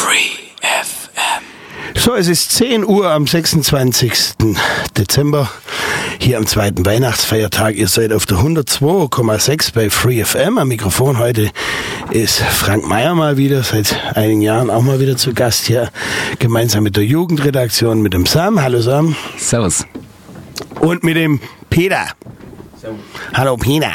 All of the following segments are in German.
Free FM. So, es ist 10 Uhr am 26. Dezember, hier am zweiten Weihnachtsfeiertag. Ihr seid auf der 102,6 bei Free FM. Am Mikrofon heute ist Frank Meyer mal wieder, seit einigen Jahren auch mal wieder zu Gast hier, gemeinsam mit der Jugendredaktion, mit dem Sam. Hallo Sam. Servus. Und mit dem Peter. Hallo Peter.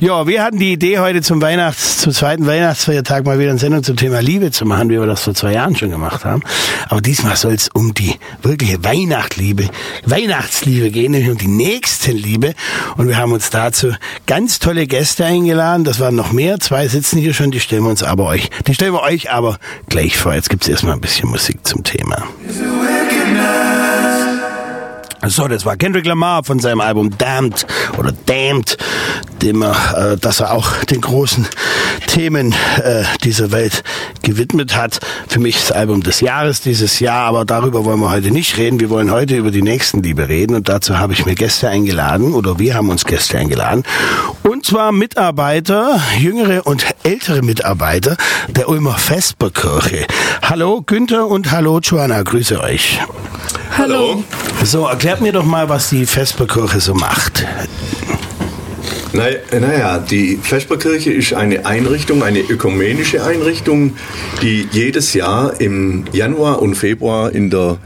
Ja, wir hatten die Idee, heute zum Weihnachts-, zum zweiten Weihnachtsfeiertag mal wieder eine Sendung zum Thema Liebe zu machen, wie wir das vor zwei Jahren schon gemacht haben. Aber diesmal soll es um die wirkliche Weihnachtsliebe, Weihnachtsliebe gehen, nämlich um die Nächstenliebe. Und wir haben uns dazu ganz tolle Gäste eingeladen. Das waren noch mehr. Zwei sitzen hier schon, die stellen wir uns aber euch, die stellen wir euch aber gleich vor. Jetzt gibt's erstmal ein bisschen Musik zum Thema. So, das war Kendrick Lamar von seinem Album Damned oder Damned, dem er, äh, dass er auch den großen Themen äh, dieser Welt gewidmet hat. Für mich das Album des Jahres dieses Jahr, aber darüber wollen wir heute nicht reden. Wir wollen heute über die Nächstenliebe reden und dazu habe ich mir Gäste eingeladen oder wir haben uns Gäste eingeladen und zwar Mitarbeiter, jüngere und ältere Mitarbeiter der Ulmer Vesperkirche. Hallo Günther und hallo Joanna, grüße euch. Hallo. So, erklärt mir doch mal, was die Vesperkirche so macht. Naja, naja, die Vesperkirche ist eine Einrichtung, eine ökumenische Einrichtung, die jedes Jahr im Januar und Februar in der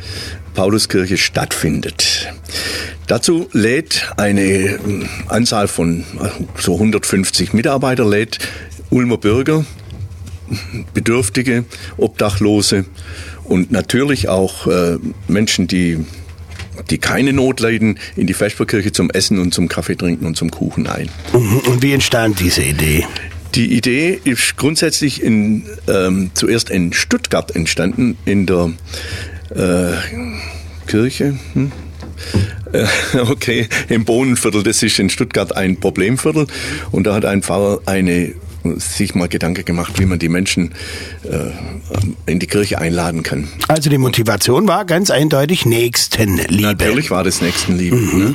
Pauluskirche stattfindet. Dazu lädt eine Anzahl von so 150 Mitarbeiter, lädt Ulmer Bürger, Bedürftige, Obdachlose und natürlich auch äh, Menschen, die die keine Not leiden, in die Vesperkirche zum Essen und zum Kaffee trinken und zum Kuchen ein. Mhm. Und wie entstand diese Idee? Die Idee ist grundsätzlich in, ähm, zuerst in Stuttgart entstanden, in der äh, Kirche. Hm? Äh, okay, im Bohnenviertel, das ist in Stuttgart ein Problemviertel. Und da hat ein Pfarrer eine sich mal Gedanken gemacht, wie man die Menschen äh, in die Kirche einladen kann. Also die Motivation war ganz eindeutig Nächstenliebe. Natürlich war das Nächstenliebe. Mhm. Ne?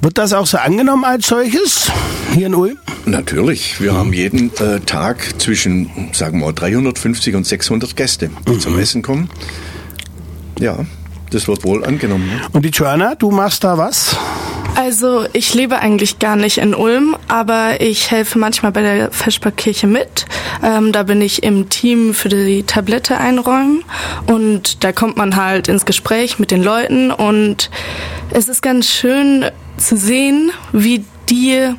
Wird das auch so angenommen als solches hier in Ulm? Natürlich. Wir mhm. haben jeden äh, Tag zwischen, sagen wir mal, 350 und 600 Gäste, die mhm. zum Essen kommen. Ja, das wird wohl angenommen. Ne? Und die Joanna, du machst da was? Also ich lebe eigentlich gar nicht in Ulm, aber ich helfe manchmal bei der Vesperkirche mit. Ähm, da bin ich im Team für die Tablette einräumen und da kommt man halt ins Gespräch mit den Leuten und es ist ganz schön zu sehen, wie die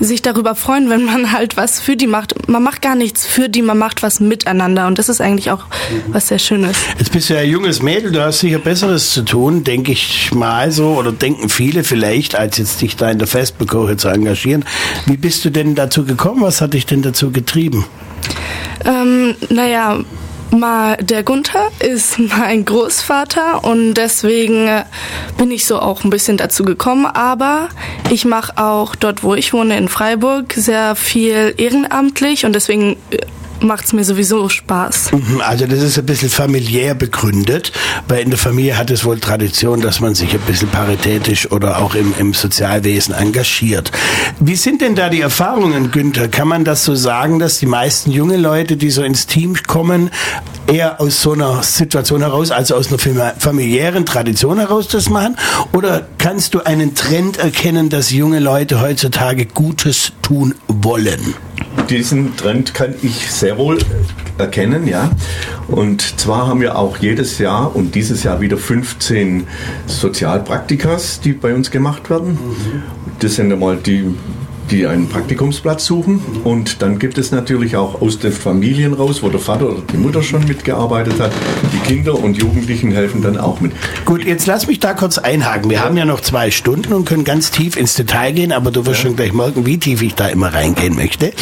sich darüber freuen, wenn man halt was für die macht. Man macht gar nichts für die, man macht was miteinander und das ist eigentlich auch was sehr Schönes. Jetzt bist du ja ein junges Mädel, du hast sicher Besseres zu tun, denke ich mal so, oder denken viele vielleicht, als jetzt dich da in der Festbekoche zu engagieren. Wie bist du denn dazu gekommen? Was hat dich denn dazu getrieben? Ähm, naja, Mal, der Gunther ist mein Großvater und deswegen äh, bin ich so auch ein bisschen dazu gekommen. Aber ich mache auch dort, wo ich wohne, in Freiburg, sehr viel ehrenamtlich und deswegen äh, macht es mir sowieso Spaß. Mhm, also das ist ein bisschen familiär begründet, weil in der Familie hat es wohl Tradition, dass man sich ein bisschen paritätisch oder auch im, im Sozialwesen engagiert. Wie sind denn da die Erfahrungen, Günther? Kann man das so sagen, dass die meisten junge Leute, die so ins Team kommen, eher aus so einer Situation heraus, also aus einer familiären Tradition heraus das machen? Oder kannst du einen Trend erkennen, dass junge Leute heutzutage Gutes tun wollen? Diesen Trend kann ich sehr wohl erkennen, ja. Und zwar haben wir auch jedes Jahr und dieses Jahr wieder 15 Sozialpraktikas, die bei uns gemacht werden. Das sind einmal die die einen Praktikumsplatz suchen. Und dann gibt es natürlich auch aus den Familien raus, wo der Vater oder die Mutter schon mitgearbeitet hat. Die Kinder und Jugendlichen helfen dann auch mit. Gut, jetzt lass mich da kurz einhaken. Wir ja. haben ja noch zwei Stunden und können ganz tief ins Detail gehen, aber du wirst ja. schon gleich merken, wie tief ich da immer reingehen möchte. Ja.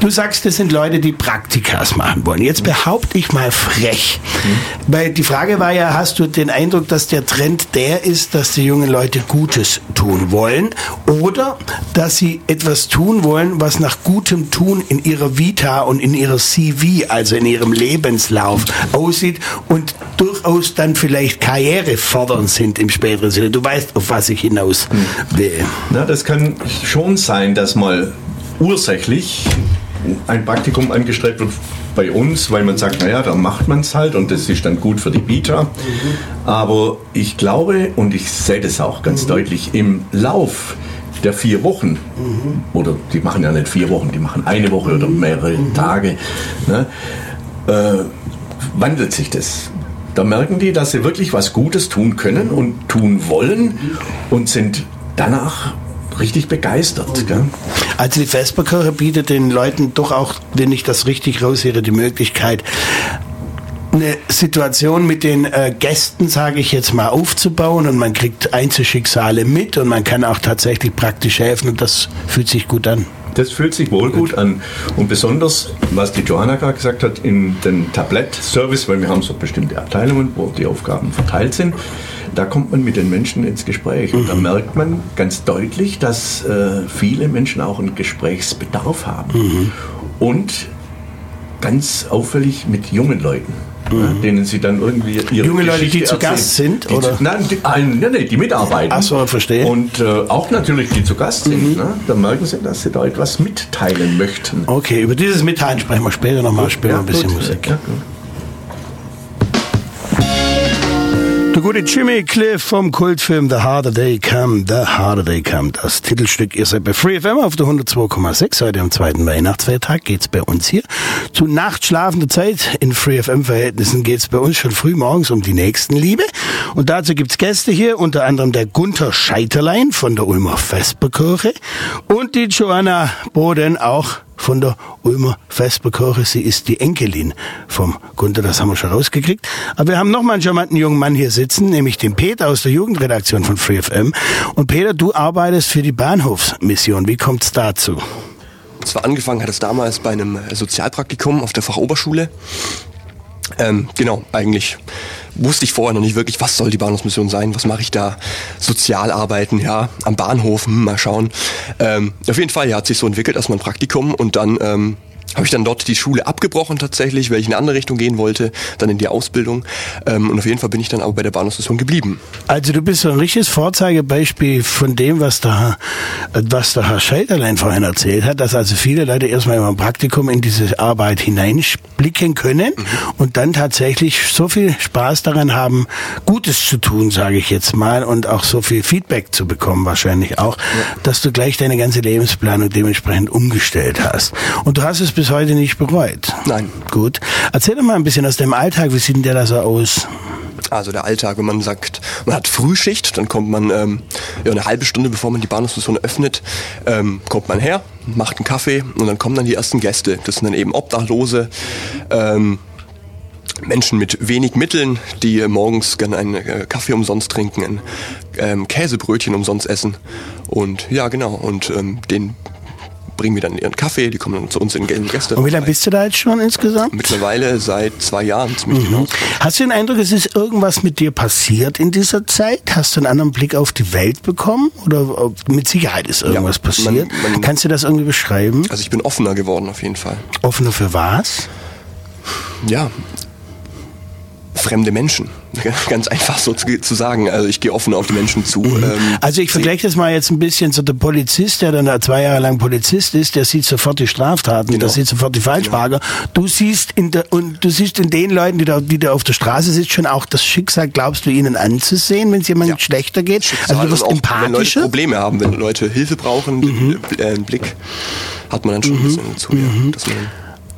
Du sagst, das sind Leute, die Praktikas machen wollen. Jetzt behaupte ich mal frech, mhm. weil die Frage war ja, hast du den Eindruck, dass der Trend der ist, dass die jungen Leute Gutes tun wollen oder dass sie etwas tun wollen, was nach gutem Tun in ihrer Vita und in ihrer CV, also in ihrem Lebenslauf aussieht und durchaus dann vielleicht karrierefördernd sind im späteren Sinne. Du weißt, auf was ich hinaus will. Na, das kann schon sein, dass mal ursächlich ein Praktikum angestrebt wird, bei uns, weil man sagt, naja, da macht man es halt und das ist dann gut für die Bieter. Aber ich glaube und ich sehe das auch ganz deutlich im Lauf der vier Wochen, oder die machen ja nicht vier Wochen, die machen eine Woche oder mehrere Tage, ne, äh, wandelt sich das. Da merken die, dass sie wirklich was Gutes tun können und tun wollen und sind danach richtig begeistert. Gell? Also die Vesperkirche bietet den Leuten doch auch, wenn ich das richtig raushöre, die Möglichkeit, eine Situation mit den äh, Gästen, sage ich jetzt mal, aufzubauen und man kriegt Einzelschicksale mit und man kann auch tatsächlich praktisch helfen und das fühlt sich gut an. Das fühlt sich wohl gut an. Und besonders, was die Johanna gerade gesagt hat, in den Tablett-Service, weil wir haben so bestimmte Abteilungen, wo die Aufgaben verteilt sind, da kommt man mit den Menschen ins Gespräch. Und da Mhm. merkt man ganz deutlich, dass äh, viele Menschen auch einen Gesprächsbedarf haben. Mhm. Und ganz auffällig mit jungen Leuten. Ja, denen sie dann irgendwie ihre Mhm. Junge Leute, die zu. Gast sind, Die oder? Zu, nein, die, ein, nee, nee, die mitarbeiten. Ach so, verstehe. Und äh, auch natürlich die zu Gast sind. Ne? Da merken sie, dass sie da etwas mitteilen möchten. Okay, über dieses Mitteilen sprechen wir später nochmal, spielen wir ein bisschen gut. Musik. Ja, Der gute Jimmy Cliff vom Kultfilm The Harder They Come, The Harder They Come. Das Titelstück ihr seid bei Free FM auf der 102,6. Heute am zweiten Weihnachtsfeiertag geht's bei uns hier. Zu nachtschlafender Zeit in Free FM Verhältnissen geht's bei uns schon früh morgens um die Nächstenliebe. Und dazu gibt's Gäste hier, unter anderem der Gunther Scheiterlein von der Ulmer Vesperkirche und die Joanna Boden auch von der Ulmer Vesperkirche. Sie ist die Enkelin vom Gunther, das haben wir schon rausgekriegt. Aber wir haben noch mal einen charmanten jungen Mann hier sitzen, nämlich den Peter aus der Jugendredaktion von FreeFM. Und Peter, du arbeitest für die Bahnhofsmission. Wie kommt's dazu? Und zwar angefangen hat es damals bei einem Sozialpraktikum auf der Fachoberschule. Ähm, genau, eigentlich wusste ich vorher noch nicht wirklich, was soll die Bahnhofsmission sein, was mache ich da, sozial arbeiten, ja, am Bahnhof, hm, mal schauen. Ähm, auf jeden Fall, ja, hat sich so entwickelt, erstmal ein Praktikum und dann ähm, habe ich dann dort die Schule abgebrochen tatsächlich, weil ich in eine andere Richtung gehen wollte, dann in die Ausbildung. Ähm, und auf jeden Fall bin ich dann aber bei der Bahnhofsmission geblieben. Also du bist so ein richtiges Vorzeigebeispiel von dem, was der, was der Herr Schelterlein vorhin erzählt hat, dass also viele Leute erstmal im Praktikum in diese Arbeit hineinblicken können und dann tatsächlich so viel Spaß daran haben, Gutes zu tun, sage ich jetzt mal, und auch so viel Feedback zu bekommen wahrscheinlich auch, dass du gleich deine ganze Lebensplanung dementsprechend umgestellt hast. Und du hast es bis heute nicht bereut. Nein. Gut. Erzähl doch mal ein bisschen aus deinem Alltag, wie sieht denn der da so aus? Also der Alltag, wenn man sagt, man hat Frühschicht, dann kommt man ähm, ja, eine halbe Stunde, bevor man die Bahnhofsmission öffnet, ähm, kommt man her, macht einen Kaffee und dann kommen dann die ersten Gäste. Das sind dann eben Obdachlose, ähm, Menschen mit wenig Mitteln, die äh, morgens gerne einen äh, Kaffee umsonst trinken, ein ähm, Käsebrötchen umsonst essen. Und ja, genau, und ähm, den bringen wir dann ihren Kaffee, die kommen dann zu uns in den Gäste. Und wie lange bist du da jetzt schon insgesamt? Mittlerweile seit zwei Jahren ziemlich genau. Hast du den Eindruck, es ist irgendwas mit dir passiert in dieser Zeit? Hast du einen anderen Blick auf die Welt bekommen? Oder mit Sicherheit ist irgendwas Ja, passiert? man- man- Kannst du das irgendwie beschreiben? Also ich bin offener geworden auf jeden Fall. Offener für was? Ja, fremde Menschen. Ganz einfach so zu, zu sagen. Also ich gehe offen auf die Menschen zu. Ähm, Also ich vergleiche das mal jetzt ein bisschen so der Polizist, der dann da zwei Jahre lang Polizist ist, der sieht sofort die Straftaten, Genau. der sieht sofort die Falschparker. Du siehst in der und du siehst in den Leuten, die da, die da auf der Straße sitzen, schon auch das Schicksal, glaubst du, ihnen anzusehen, wenn es jemandem Ja. schlechter geht? Schicksal also du wirst auch, Wenn Leute empathischer. Probleme haben, wenn Leute Hilfe brauchen, Mhm. äh, einen Blick, hat man dann schon ein bisschen dazu. Ja, dass man,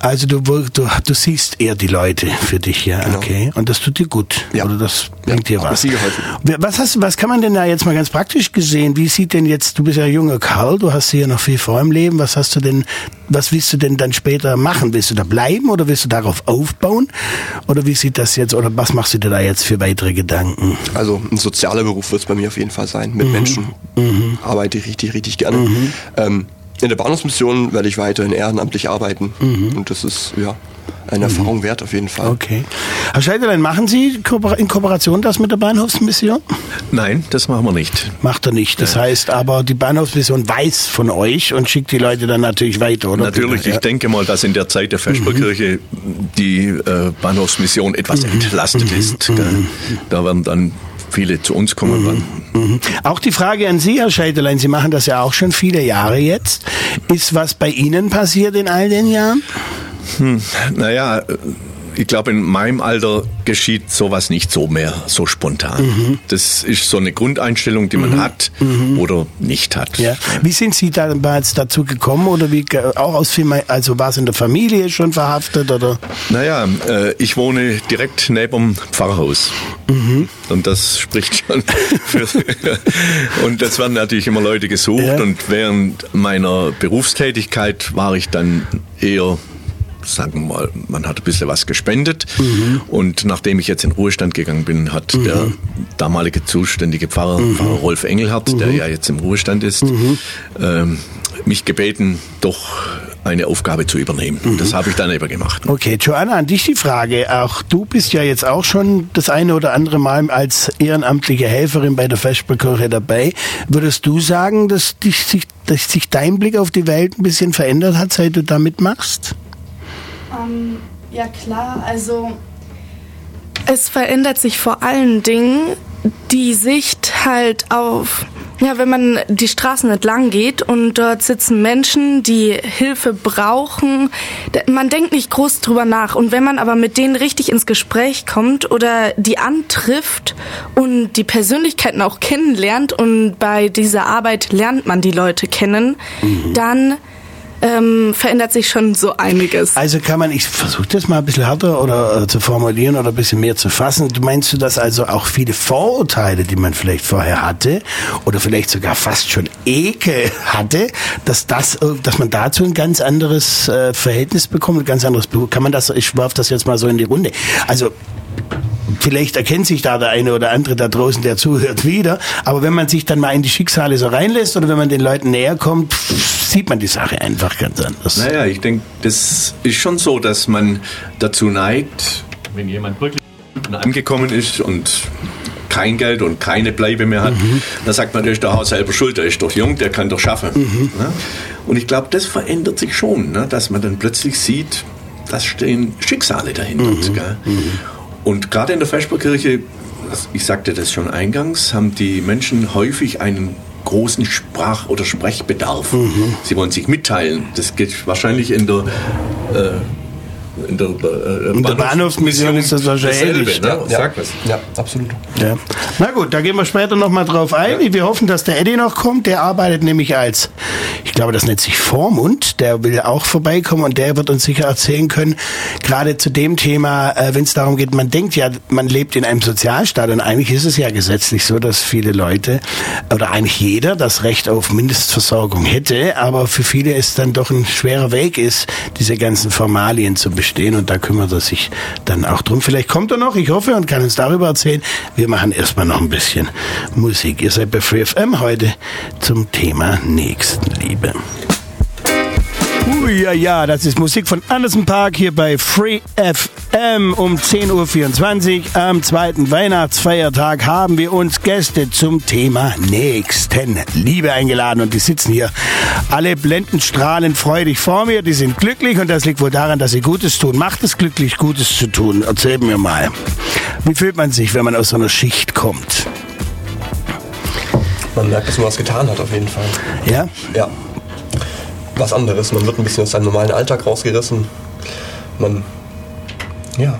Also du, du, du siehst eher die Leute für dich, ja, Genau. okay. Und das tut dir gut. Ja. Oder das bringt dir hat mir was. Was hast, was kann man denn da jetzt mal ganz praktisch gesehen? Wie sieht denn jetzt, du bist ja junger Karl, du hast hier noch viel vor im Leben. Was hast du denn, was willst du denn dann später machen? Willst du da bleiben oder willst du darauf aufbauen? Oder wie sieht das jetzt, oder was machst du dir da jetzt für weitere Gedanken? also ein sozialer Beruf wird es bei mir auf jeden Fall sein. Mhm. Mit Menschen arbeite ich richtig, richtig gerne. Ähm, in der Bahnhofsmission werde ich weiterhin ehrenamtlich arbeiten. Und das ist ja eine Erfahrung wert auf jeden Fall. Mhm. Okay. Herr Scheiderlein, machen Sie in Kooperation das mit der Bahnhofsmission? Nein, das machen wir nicht. Macht er nicht. Das heißt aber, die Bahnhofsmission weiß von euch und schickt die Leute dann natürlich weiter, oder? Natürlich, ich Ja. denke mal, dass in der Zeit der Vesperkirche die äh, Bahnhofsmission etwas entlastet ist. Gell? Da werden dann viele zu uns kommen. werden. Mhm. Auch die Frage an Sie, Herr Scheiterlein, Sie machen das ja auch schon viele Jahre jetzt. Ist was bei Ihnen passiert in all den Jahren? Hm, naja, ich glaube, in meinem Alter geschieht sowas nicht so mehr so spontan. Mhm. Das ist so eine Grundeinstellung, die man mhm. hat mhm. oder nicht hat. Ja. Wie sind Sie damals dazu gekommen oder wie auch aus Film, also war es in der Familie schon verhaftet oder? Naja, äh, ich wohne direkt neben dem Pfarrhaus. Mhm. Und das spricht schon für. und das werden natürlich immer Leute gesucht. Ja. Und während meiner Berufstätigkeit war ich dann eher sagen wir mal, man hat ein bisschen was gespendet. Mhm. Und nachdem ich jetzt in Ruhestand gegangen bin, hat mhm. der damalige zuständige Pfarrer, mhm. Pfarrer Rolf Engelhardt, der ja jetzt im Ruhestand ist, ähm, mich gebeten, doch eine Aufgabe zu übernehmen. Mhm. Das habe ich dann eben gemacht. Okay, Joanna, an dich die Frage. Auch du bist ja jetzt auch schon das eine oder andere Mal als ehrenamtliche Helferin bei der Vesperkirche dabei. Würdest du sagen, dass, dich, dass sich dein Blick auf die Welt ein bisschen verändert hat, seit du da mitmachst? Ähm, ja klar, also es verändert sich vor allen Dingen die Sicht halt auf, ja, wenn man die Straßen entlang geht und dort sitzen Menschen, die Hilfe brauchen, man denkt nicht groß drüber nach. Und wenn man aber mit denen richtig ins Gespräch kommt oder die antrifft und die Persönlichkeiten auch kennenlernt und bei dieser Arbeit lernt man die Leute kennen, mhm. dann ähm, verändert sich schon so einiges. Also kann man, ich versuche das mal ein bisschen härter oder äh, zu formulieren oder ein bisschen mehr zu fassen. Du meinst du, dass also auch viele Vorurteile, die man vielleicht vorher hatte oder vielleicht sogar fast schon Ekel hatte, dass das, äh, dass man dazu ein ganz anderes äh, Verhältnis bekommt, ein ganz anderes, kann man das, ich werfe das jetzt mal so in die Runde. Also vielleicht erkennt sich da der eine oder andere da draußen, der zuhört, wieder. Aber wenn man sich dann mal in die Schicksale so reinlässt oder wenn man den Leuten näher kommt, sieht man die Sache einfach ganz anders. Naja, ich denke, das ist schon so, dass man dazu neigt, wenn jemand wirklich angekommen ist und kein Geld und keine Bleibe mehr hat, mhm. dann sagt man, der ist doch selber schuld, der ist doch jung, der kann doch schaffen. Mhm. Und ich glaube, das verändert sich schon, ne? dass man dann plötzlich sieht, da stehen Schicksale dahinter. Mhm. mhm. Und gerade in der Vesperkirche, ich sagte das schon eingangs, haben die Menschen häufig einen großen Sprach- oder Sprechbedarf. Mhm. Sie wollen sich mitteilen. Das geht wahrscheinlich in der äh, in der, äh, in der Bahnhofsmission ist das wahrscheinlich ähnlich. Ne? Ja, Sag was. Ja, absolut. Ja. Na gut, da gehen wir später nochmal drauf ein. Ja. Wir hoffen, dass der Eddie noch kommt. Der arbeitet nämlich als, ich glaube, das nennt sich Vormund. Der will auch vorbeikommen und der wird uns sicher erzählen können, gerade zu dem Thema, äh, wenn es darum geht, man denkt ja, man lebt in einem Sozialstaat und eigentlich ist es ja gesetzlich so, dass viele Leute oder eigentlich jeder das Recht auf Mindestversorgung hätte, aber für viele es dann doch ein schwerer Weg ist, diese ganzen Formalien zu bestimmen stehen und da kümmert er sich dann auch drum. Vielleicht kommt er noch, ich hoffe, und kann uns darüber erzählen. Wir machen erstmal noch ein bisschen Musik. Ihr seid bei FreeFM heute zum Thema Nächstenliebe. Uh, ja, ja, das ist Musik von Anderson Park hier bei Free FM um 10.24 Uhr. Am zweiten Weihnachtsfeiertag haben wir uns Gäste zum Thema Nächstenliebe eingeladen und die sitzen hier alle blendenstrahlend freudig vor mir. Die sind glücklich und das liegt wohl daran, dass sie Gutes tun. Macht es glücklich, Gutes zu tun. Erzähl mir mal. Wie fühlt man sich, wenn man aus so einer Schicht kommt? Man merkt, dass man was getan hat, auf jeden Fall. Ja? Ja was anderes. Man wird ein bisschen aus seinem normalen Alltag rausgerissen. Man, ja.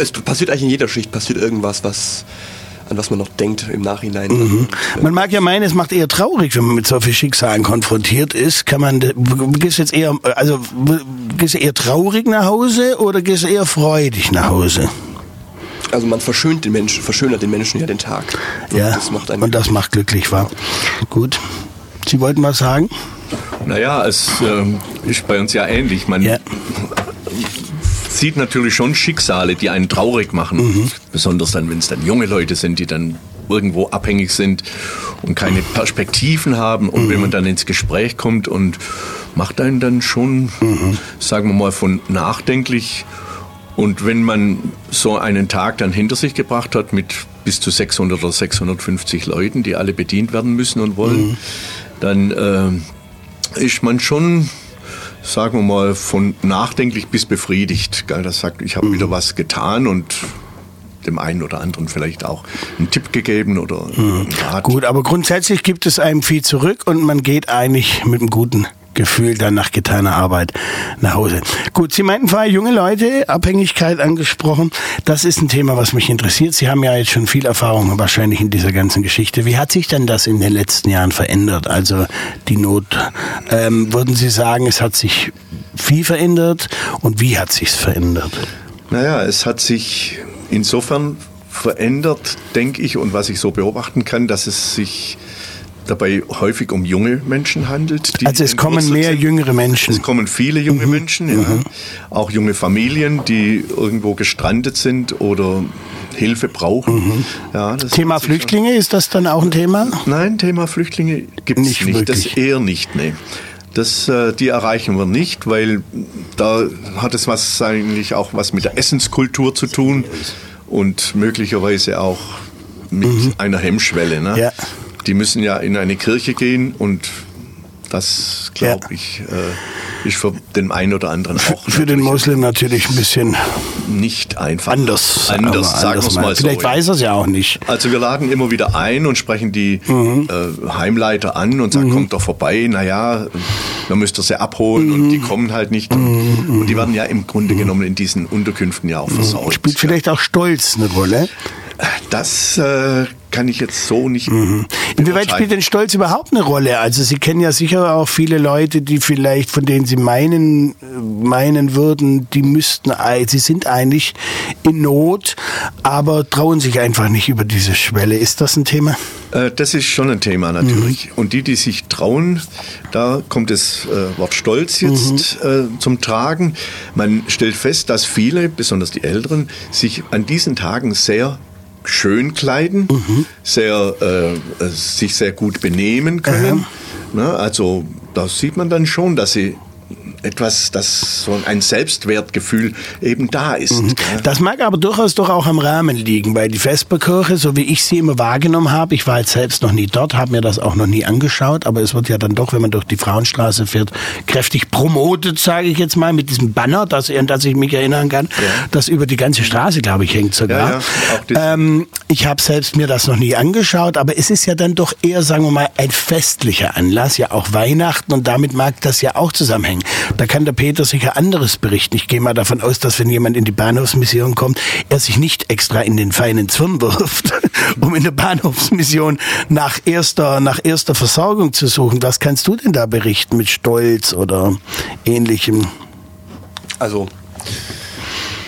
Es passiert eigentlich in jeder Schicht, passiert irgendwas, was an was man noch denkt im Nachhinein. Mhm. Man mag ja meinen, es macht eher traurig, wenn man mit so vielen Schicksalen konfrontiert ist. Kann man, gehst jetzt eher, also, gehst du eher traurig nach Hause oder gehst du eher freudig nach Hause? Also man verschönt den Menschen, verschönert den Menschen ja den Tag. Ja, das macht und das macht glücklich, war. Gut. Sie wollten was sagen? Naja, es äh, ist bei uns ja ähnlich. Man ja. sieht natürlich schon Schicksale, die einen traurig machen. Mhm. Besonders dann, wenn es dann junge Leute sind, die dann irgendwo abhängig sind und keine Perspektiven haben. Und mhm. wenn man dann ins Gespräch kommt und macht einen dann schon, mhm. sagen wir mal, von nachdenklich. Und wenn man so einen Tag dann hinter sich gebracht hat mit bis zu 600 oder 650 Leuten, die alle bedient werden müssen und wollen, mhm. dann äh, ist man schon, sagen wir mal, von nachdenklich bis befriedigt. Gell? Das sagt, ich habe mhm. wieder was getan und dem einen oder anderen vielleicht auch einen Tipp gegeben oder mhm. einen Rat. Gut, aber grundsätzlich gibt es einem viel zurück und man geht eigentlich mit einem guten Gefühl dann nach getaner Arbeit nach Hause. Gut, Sie meinten vorher junge Leute, Abhängigkeit angesprochen. Das ist ein Thema, was mich interessiert. Sie haben ja jetzt schon viel Erfahrung wahrscheinlich in dieser ganzen Geschichte. Wie hat sich denn das in den letzten Jahren verändert? Also die Not. Ähm, würden Sie sagen, es hat sich viel verändert und wie hat sich's verändert? Naja, es hat sich insofern verändert, denke ich, und was ich so beobachten kann, dass es sich dabei häufig um junge Menschen handelt. also es kommen mehr sind. jüngere Menschen. Es kommen viele junge mhm. Menschen, ja. Mhm. auch junge Familien, die irgendwo gestrandet sind oder Hilfe brauchen. Mhm. Ja, Thema Flüchtlinge, ist das dann auch ein Thema? Nein, Thema Flüchtlinge gibt es nicht. nicht. Das eher nicht, nee. Das, äh, die erreichen wir nicht, weil da hat es was eigentlich auch was mit der Essenskultur zu tun und möglicherweise auch mit mhm. einer Hemmschwelle. Ne? Ja. Die müssen ja in eine Kirche gehen und das, glaube ja. ich, äh, ist für den einen oder anderen auch. Für den Muslim natürlich ein bisschen nicht einfach. Anders. Anders, sagen wir es mal so. Vielleicht weiß er es ja auch nicht. Also wir laden immer wieder ein und sprechen die mhm. äh, Heimleiter an und sagen, mhm. kommt doch vorbei. Naja, man müsste sie abholen mhm. und die kommen halt nicht. Und, und, die werden ja im Grunde mhm. genommen in diesen Unterkünften ja auch versaut. Spielt vielleicht auch Stolz eine Rolle? Das äh, kann ich jetzt so nicht. Mhm. Inwieweit spielt denn Stolz überhaupt eine Rolle? Also Sie kennen ja sicher auch viele Leute, die vielleicht, von denen Sie meinen, meinen würden, die müssten, sie sind eigentlich in Not, aber trauen sich einfach nicht über diese Schwelle. Ist das ein Thema? Äh, das ist schon ein Thema natürlich. Mhm. Und die, die sich trauen, da kommt das äh, Wort Stolz jetzt mhm. äh, zum Tragen. Man stellt fest, dass viele, besonders die Älteren, sich an diesen Tagen sehr schön kleiden, mhm. sehr, äh, sich sehr gut benehmen können. Ne, also da sieht man dann schon, dass sie etwas, das so ein Selbstwertgefühl eben da ist. Mhm. Das mag aber durchaus doch auch am Rahmen liegen, weil die Vesperkirche, so wie ich sie immer wahrgenommen habe, ich war jetzt selbst noch nie dort, habe mir das auch noch nie angeschaut, aber es wird ja dann doch, wenn man durch die Frauenstraße fährt, kräftig promotet, sage ich jetzt mal, mit diesem Banner, das, an das ich mich erinnern kann, ja. das über die ganze Straße, glaube ich, hängt sogar. Ja, ja, ähm, ich habe selbst mir das noch nie angeschaut, aber es ist ja dann doch eher, sagen wir mal, ein festlicher Anlass, ja auch Weihnachten und damit mag das ja auch zusammenhängen. Da kann der Peter sicher anderes berichten. Ich gehe mal davon aus, dass wenn jemand in die Bahnhofsmission kommt, er sich nicht extra in den feinen Zwirn wirft, um in der Bahnhofsmission nach erster, nach erster Versorgung zu suchen. Was kannst du denn da berichten mit Stolz oder ähnlichem? Also,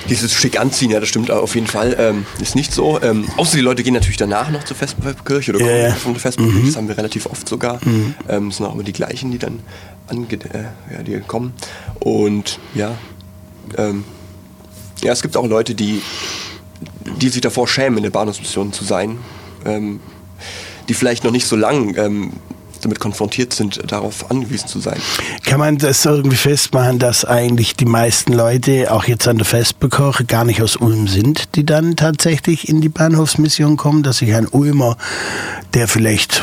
dieses schick anziehen, ja, das stimmt auf jeden Fall. Ähm, ist nicht so. Ähm, außer die Leute gehen natürlich danach noch zur Vesperkirche oder kommen ja. von der Vesperkirche. Mhm. Das haben wir relativ oft sogar. Mhm. Ähm, sind auch immer die gleichen, die dann ange äh, ja, die kommen. Und ja, ähm, ja, es gibt auch Leute, die, die sich davor schämen, in der Bahnhofsmission zu sein. Ähm, die vielleicht noch nicht so lang ähm, damit konfrontiert sind, darauf angewiesen zu sein. Kann man das irgendwie festmachen, dass eigentlich die meisten Leute, auch jetzt an der Festbekoche, gar nicht aus Ulm sind, die dann tatsächlich in die Bahnhofsmission kommen, dass sich ein Ulmer, der vielleicht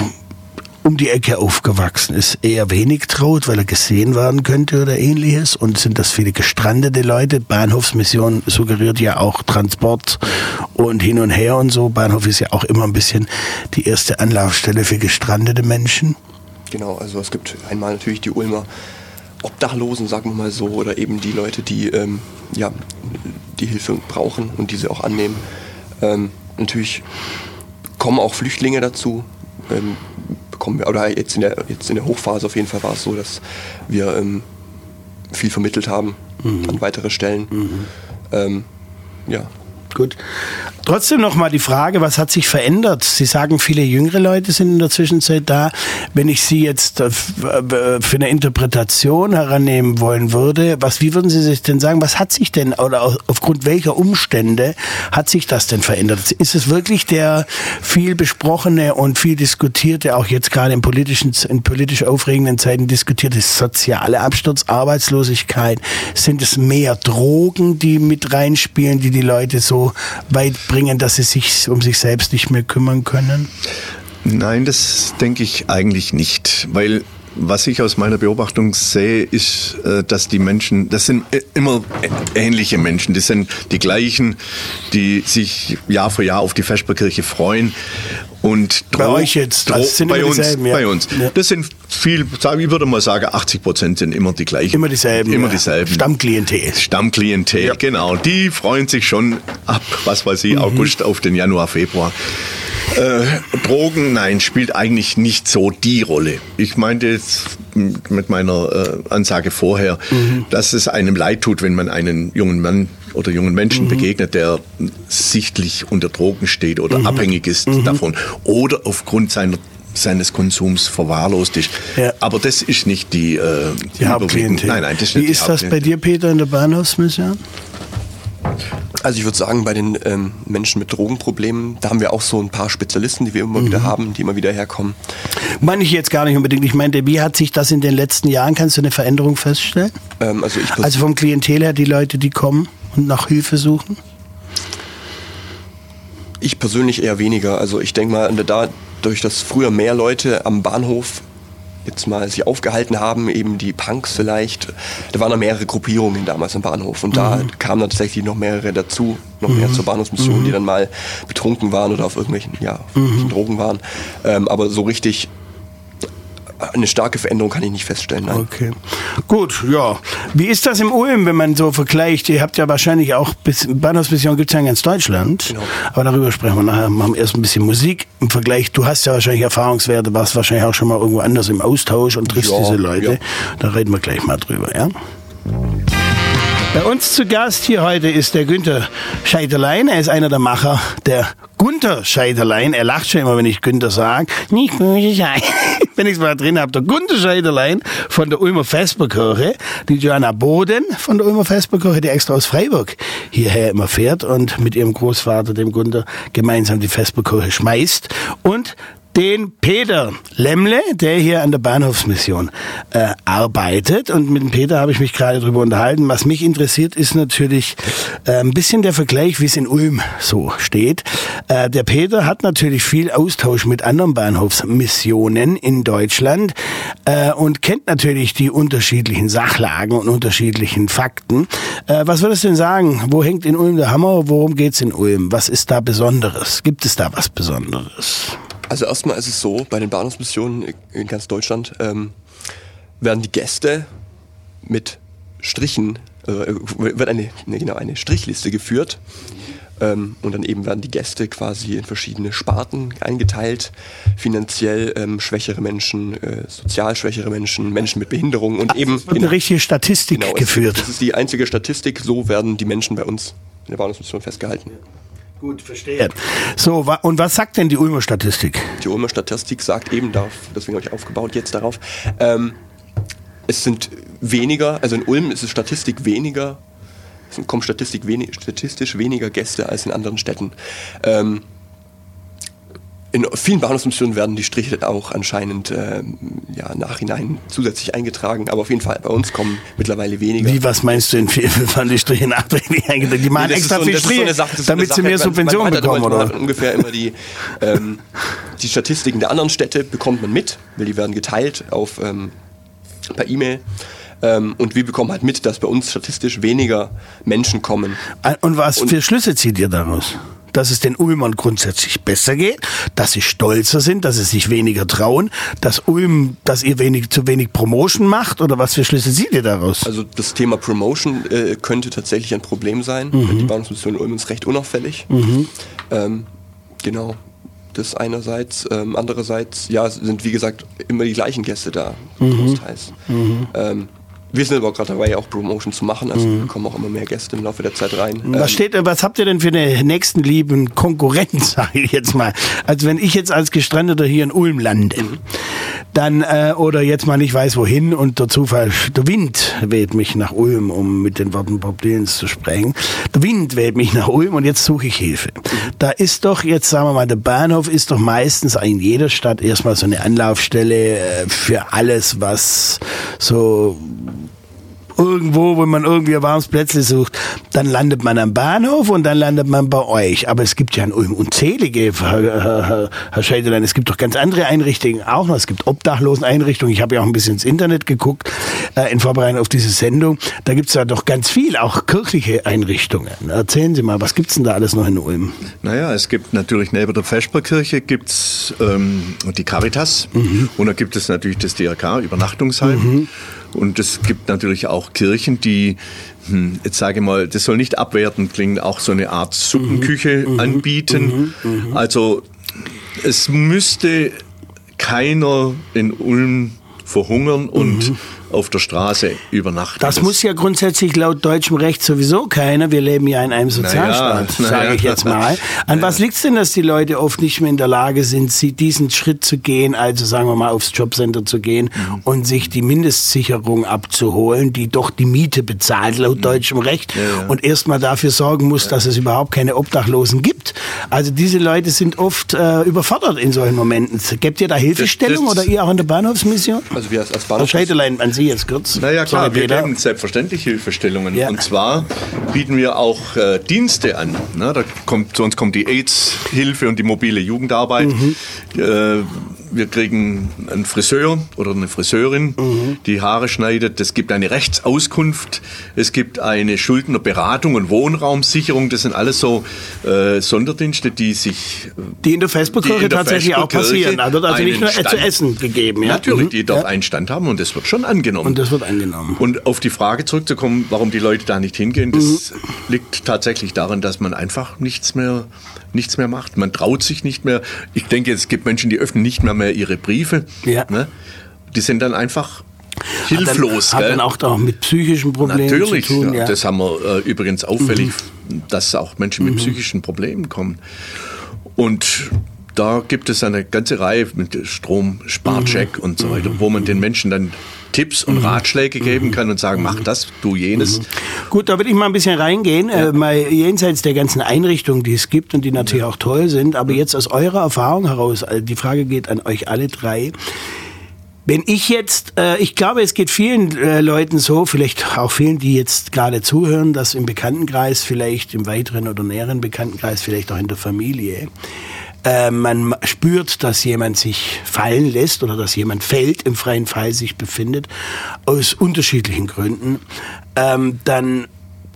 um die Ecke aufgewachsen ist, eher wenig traut, weil er gesehen werden könnte oder ähnliches. Und sind das viele gestrandete Leute. Bahnhofsmission suggeriert ja auch Transport und hin und her und so. Bahnhof ist ja auch immer ein bisschen die erste Anlaufstelle für gestrandete Menschen. Genau, also es gibt einmal natürlich die Ulmer Obdachlosen, sagen wir mal so, oder eben die Leute, die ähm, ja, die Hilfe brauchen und diese auch annehmen. Ähm, natürlich kommen auch Flüchtlinge dazu, ähm, bekommen wir, oder jetzt in, der, jetzt in der Hochphase auf jeden Fall war es so, dass wir ähm, viel vermittelt haben mhm. an weitere Stellen. Mhm. Ähm, ja, Gut. Trotzdem noch mal die Frage, was hat sich verändert? Sie sagen, viele jüngere Leute sind in der Zwischenzeit da. Wenn ich Sie jetzt äh, für eine Interpretation herannehmen wollen würde, was, wie würden Sie sich denn sagen, was hat sich denn oder aufgrund welcher Umstände hat sich das denn verändert? Ist es wirklich der viel besprochene und viel diskutierte, auch jetzt gerade in politischen, in politisch aufregenden Zeiten diskutierte soziale Absturz, Arbeitslosigkeit? Sind es mehr Drogen, die mit reinspielen, die die Leute so weit bringen, dass sie sich um sich selbst nicht mehr kümmern können? Nein, das denke ich eigentlich nicht, weil was ich aus meiner Beobachtung sehe, ist, äh, dass die Menschen, das sind äh, immer ähnliche Menschen, das sind die gleichen, die sich Jahr für Jahr auf die Vesperkirche freuen. Und bei euch jetzt, das sind bei uns, dieselben, ja. bei uns. Das sind viel, ich würde mal sagen, 80 Prozent sind immer die gleichen. Immer dieselben. Immer dieselben. Stammklientel. Stammklientel, ja. genau. Die freuen sich schon ab, was weiß ich, mhm. August auf den Januar, Februar. Äh, Drogen, nein, spielt eigentlich nicht so die Rolle. Ich meinte jetzt mit meiner äh, Ansage vorher, mhm. dass es einem leid tut, wenn man einen jungen Mann oder jungen Menschen mhm. begegnet, der sichtlich unter Drogen steht oder mhm. abhängig ist mhm. davon oder aufgrund seiner seines Konsums verwahrlost ist. Ja. Aber das ist nicht die, äh, die Hauptklientel. Nein, nein, das ist Wie ist das bei dir, Peter, in der Bahnhofsmission? Also ich würde sagen, bei den ähm, Menschen mit Drogenproblemen, da haben wir auch so ein paar Spezialisten, die wir immer mhm. wieder haben, die immer wieder herkommen. Meine ich jetzt gar nicht unbedingt. Ich meinte, wie hat sich das in den letzten Jahren, kannst du eine Veränderung feststellen? Ähm, also, also vom Klientel her, die Leute, die kommen und nach Hilfe suchen? Ich persönlich eher weniger. Also ich denke mal, dadurch, dass früher mehr Leute am Bahnhof jetzt mal sich aufgehalten haben, eben die Punks vielleicht. Da waren noch mehrere Gruppierungen damals am Bahnhof und mhm. da kamen dann tatsächlich noch mehrere dazu, noch mehr mhm. zur Bahnhofsmission, mhm. die dann mal betrunken waren oder auf irgendwelchen, ja, auf irgendwelchen mhm. Drogen waren. Ähm, aber so richtig eine starke Veränderung kann ich nicht feststellen. Nein. Okay. Gut, ja. Wie ist das im Ulm, wenn man so vergleicht? Ihr habt ja wahrscheinlich auch bis, Bahnhofsmission gibt es ja in ganz Deutschland. Genau. Aber darüber sprechen wir nachher. Wir haben erst ein bisschen Musik im Vergleich. Du hast ja wahrscheinlich Erfahrungswerte, warst wahrscheinlich auch schon mal irgendwo anders im Austausch und triffst ja, diese Leute. Ja. Da reden wir gleich mal drüber, ja? Bei uns zu Gast hier heute ist der Günther Scheiterlein. Er ist einer der Macher der Gunther Scheiterlein. Er lacht schon immer, wenn ich Günther sage. Nicht böse sein. wenn ich es mal drin habe. Der Gunther Scheiterlein von der Ulmer Vesperkirche. Die Joanna Boden von der Ulmer Vesperkirche, die extra aus Freiburg hierher immer fährt und mit ihrem Großvater, dem Gunther, gemeinsam die Vesperkirche schmeißt. Und den Peter Lemmle, der hier an der Bahnhofsmission äh, arbeitet. Und mit dem Peter habe ich mich gerade drüber unterhalten. Was mich interessiert, ist natürlich äh, ein bisschen der Vergleich, wie es in Ulm so steht. Äh, der Peter hat natürlich viel Austausch mit anderen Bahnhofsmissionen in Deutschland äh, und kennt natürlich die unterschiedlichen Sachlagen und unterschiedlichen Fakten. Äh, was würdest du denn sagen? Wo hängt in Ulm der Hammer? Worum geht's in Ulm? Was ist da Besonderes? Gibt es da was Besonderes? Also erstmal ist es so, bei den Bahnhofsmissionen in ganz Deutschland ähm, werden die Gäste mit Strichen, äh, wird eine, ne, genau, eine Strichliste geführt. Ähm, und dann eben werden die Gäste quasi in verschiedene Sparten eingeteilt. Finanziell ähm, schwächere Menschen, äh, sozial schwächere Menschen, Menschen mit Behinderung und Ach, eben. Wird eine richtige Statistik genau, geführt. Das ist die einzige Statistik, so werden die Menschen bei uns in der Bahnhofsmission festgehalten. Gut, verstehe. So, und was sagt denn die Ulmer Statistik? Die Ulmer Statistik sagt eben darauf, deswegen habe ich aufgebaut jetzt darauf, ähm, es sind weniger, also in Ulm ist es Statistik weniger, es kommen Statistik wenig, statistisch weniger Gäste als in anderen Städten. Ähm, in vielen Bahnhofsmissionen werden die Striche auch anscheinend äh, ja, nachhinein zusätzlich eingetragen, aber auf jeden Fall bei uns kommen mittlerweile weniger. Wie, was meinst du in vielen werden die Striche nachträglich eingetragen? Die machen nee, extra so, viel Striche, so damit sie mehr Subventionen bekommen, man oder? ungefähr immer die, ähm, die Statistiken der anderen Städte bekommt man mit, weil die werden geteilt auf, ähm, per E-Mail. Ähm, und wir bekommen halt mit, dass bei uns statistisch weniger Menschen kommen. Und was und für Schlüsse zieht ihr daraus? Dass es den Ulmern grundsätzlich besser geht, dass sie stolzer sind, dass sie sich weniger trauen, dass Ulm, dass ihr wenig, zu wenig Promotion macht oder was für Schlüsse seht ihr daraus? Also das Thema Promotion äh, könnte tatsächlich ein Problem sein. Mhm. Die Bahnhofsmission Ulm ist recht unauffällig. Mhm. Ähm, genau. Das einerseits. Ähm, andererseits, ja, sind wie gesagt immer die gleichen Gäste da, mhm. großteils. Mhm. Ähm, wir sind aber gerade dabei, auch Promotion zu machen. Also mhm. wir kommen auch immer mehr Gäste im Laufe der Zeit rein. Was ähm, steht, was habt ihr denn für eine nächsten lieben Konkurrenz, sage ich jetzt mal? Also wenn ich jetzt als Gestrandeter hier in Ulm lande, mhm. dann äh, oder jetzt mal nicht weiß wohin und der Zufall, der Wind weht mich nach Ulm, um mit den Worten Bob Dylans zu sprechen. Der Wind weht mich nach Ulm und jetzt suche ich Hilfe. Mhm. Da ist doch jetzt, sagen wir mal, der Bahnhof ist doch meistens in jeder Stadt erstmal so eine Anlaufstelle äh, für alles, was so irgendwo, wo man irgendwie ein warmes Plätzchen sucht, dann landet man am Bahnhof und dann landet man bei euch. Aber es gibt ja in Ulm unzählige, Herr, Herr, Scheideland, es gibt doch ganz andere Einrichtungen auch noch. Es gibt Obdachloseneinrichtungen. Ich habe ja auch ein bisschen ins Internet geguckt äh, in Vorbereitung auf diese Sendung. Da gibt's ja doch ganz viel, auch kirchliche Einrichtungen. Erzählen Sie mal, was gibt's denn da alles noch in Ulm? Naja, es gibt natürlich neben der Vesperkirche gibt's ähm, die Caritas Mhm. und da gibt es natürlich das DRK, Übernachtungsheim. Mhm. Und es gibt natürlich auch Kirchen, die, hm, jetzt sage ich mal, das soll nicht abwertend klingen, auch so eine Art Suppenküche Mhm. anbieten. Also es müsste keiner in Ulm verhungern und auf der Straße übernachten. Mhm. Das, muss ja grundsätzlich laut deutschem Recht sowieso keiner. Wir leben ja in einem Sozialstaat, na sage ja. ich jetzt mal. An was liegt's denn, dass die Leute oft nicht mehr in der Lage sind, sie diesen Schritt zu gehen, also sagen wir mal aufs Jobcenter zu gehen Mhm. und sich die Mindestsicherung abzuholen, die doch die Miete bezahlt laut deutschem Recht Mhm. ja. und erstmal dafür sorgen muss, dass es überhaupt keine Obdachlosen gibt. Also diese Leute sind oft äh, überfordert in solchen Momenten. Gebt ihr da Hilfestellung das- oder ihr auch in der Bahnhofsmission? Also wir als, als Herr Bahnhof Scheidelein, an Sie jetzt kurz. Naja, klar, wir geben selbstverständlich Hilfestellungen. Ja. Und zwar bieten wir auch äh, Dienste an. Ne? Da kommt, zu uns kommt die AIDS-Hilfe und die mobile Jugendarbeit. Mhm. Äh, wir kriegen einen Friseur oder eine Friseurin, Mhm. die Haare schneidet. Es gibt eine Rechtsauskunft. Es gibt eine Schuldnerberatung und Wohnraumsicherung. Das sind alles so äh, Sonderdienste, die sich äh, Die in der Vesperkirche der tatsächlich auch passieren. Da wird also nicht nur zu Stand- essen gegeben. Ja? Natürlich, Mhm. die dort ja. einen Stand haben und das wird schon angenommen. Und das wird angenommen. Und auf die Frage zurückzukommen, warum die Leute da nicht hingehen, das Mhm. liegt tatsächlich daran, dass man einfach nichts mehr, nichts mehr macht. Man traut sich nicht mehr. Ich denke, es gibt Menschen, die öffnen nicht mehr, mehr ihre Briefe. Ja. Ne? Die sind dann einfach Hat hilflos. Dann, hat gell? dann auch da mit psychischen Problemen Natürlich, zu tun. ja. Ja. das haben wir äh, übrigens auffällig, Mhm. dass auch Menschen mit psychischen Problemen kommen. Und da gibt es eine ganze Reihe mit Strom, Sparcheck Mhm. und so weiter, wo man den Menschen dann Tipps und Ratschläge geben kann und sagen, mach das, du jenes. Gut, da würde ich mal ein bisschen reingehen, äh, mal jenseits der ganzen Einrichtungen, die es gibt und die natürlich auch toll sind, aber jetzt aus eurer Erfahrung heraus, äh, die Frage geht an euch alle drei. Wenn ich jetzt, äh, ich glaube, es geht vielen äh, Leuten so, vielleicht auch vielen, die jetzt gerade zuhören, dass im Bekanntenkreis, vielleicht im weiteren oder näheren Bekanntenkreis, vielleicht auch in der Familie, äh, man spürt, dass jemand sich fallen lässt oder dass jemand fällt, im freien Fall sich befindet, aus unterschiedlichen Gründen, ähm, dann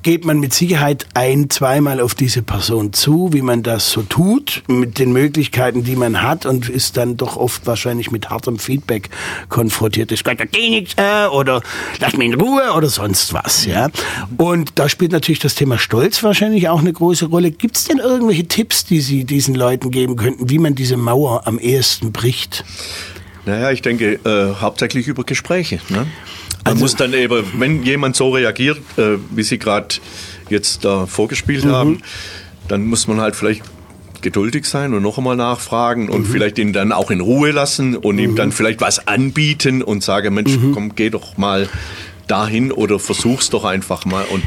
geht man mit Sicherheit ein, zweimal auf diese Person zu, wie man das so tut, mit den Möglichkeiten, die man hat und ist dann doch oft wahrscheinlich mit hartem Feedback konfrontiert. Geht ja eh nichts, äh, oder lass mich in Ruhe oder sonst was, ja. Und da spielt natürlich das Thema Stolz wahrscheinlich auch eine große Rolle. Gibt es denn irgendwelche Tipps, die Sie diesen Leuten geben könnten, wie man diese Mauer am ehesten bricht? Naja, ich denke äh, hauptsächlich über Gespräche. Ne? Man Also- muss dann eben, wenn jemand so reagiert, äh, wie Sie gerade jetzt da vorgespielt Mhm. haben, dann muss man halt vielleicht geduldig sein und noch einmal nachfragen und Mhm. vielleicht ihn dann auch in Ruhe lassen und ihm dann vielleicht was anbieten und sagen, Mensch, Mhm. komm, geh doch mal dahin oder versuch's doch einfach mal. Und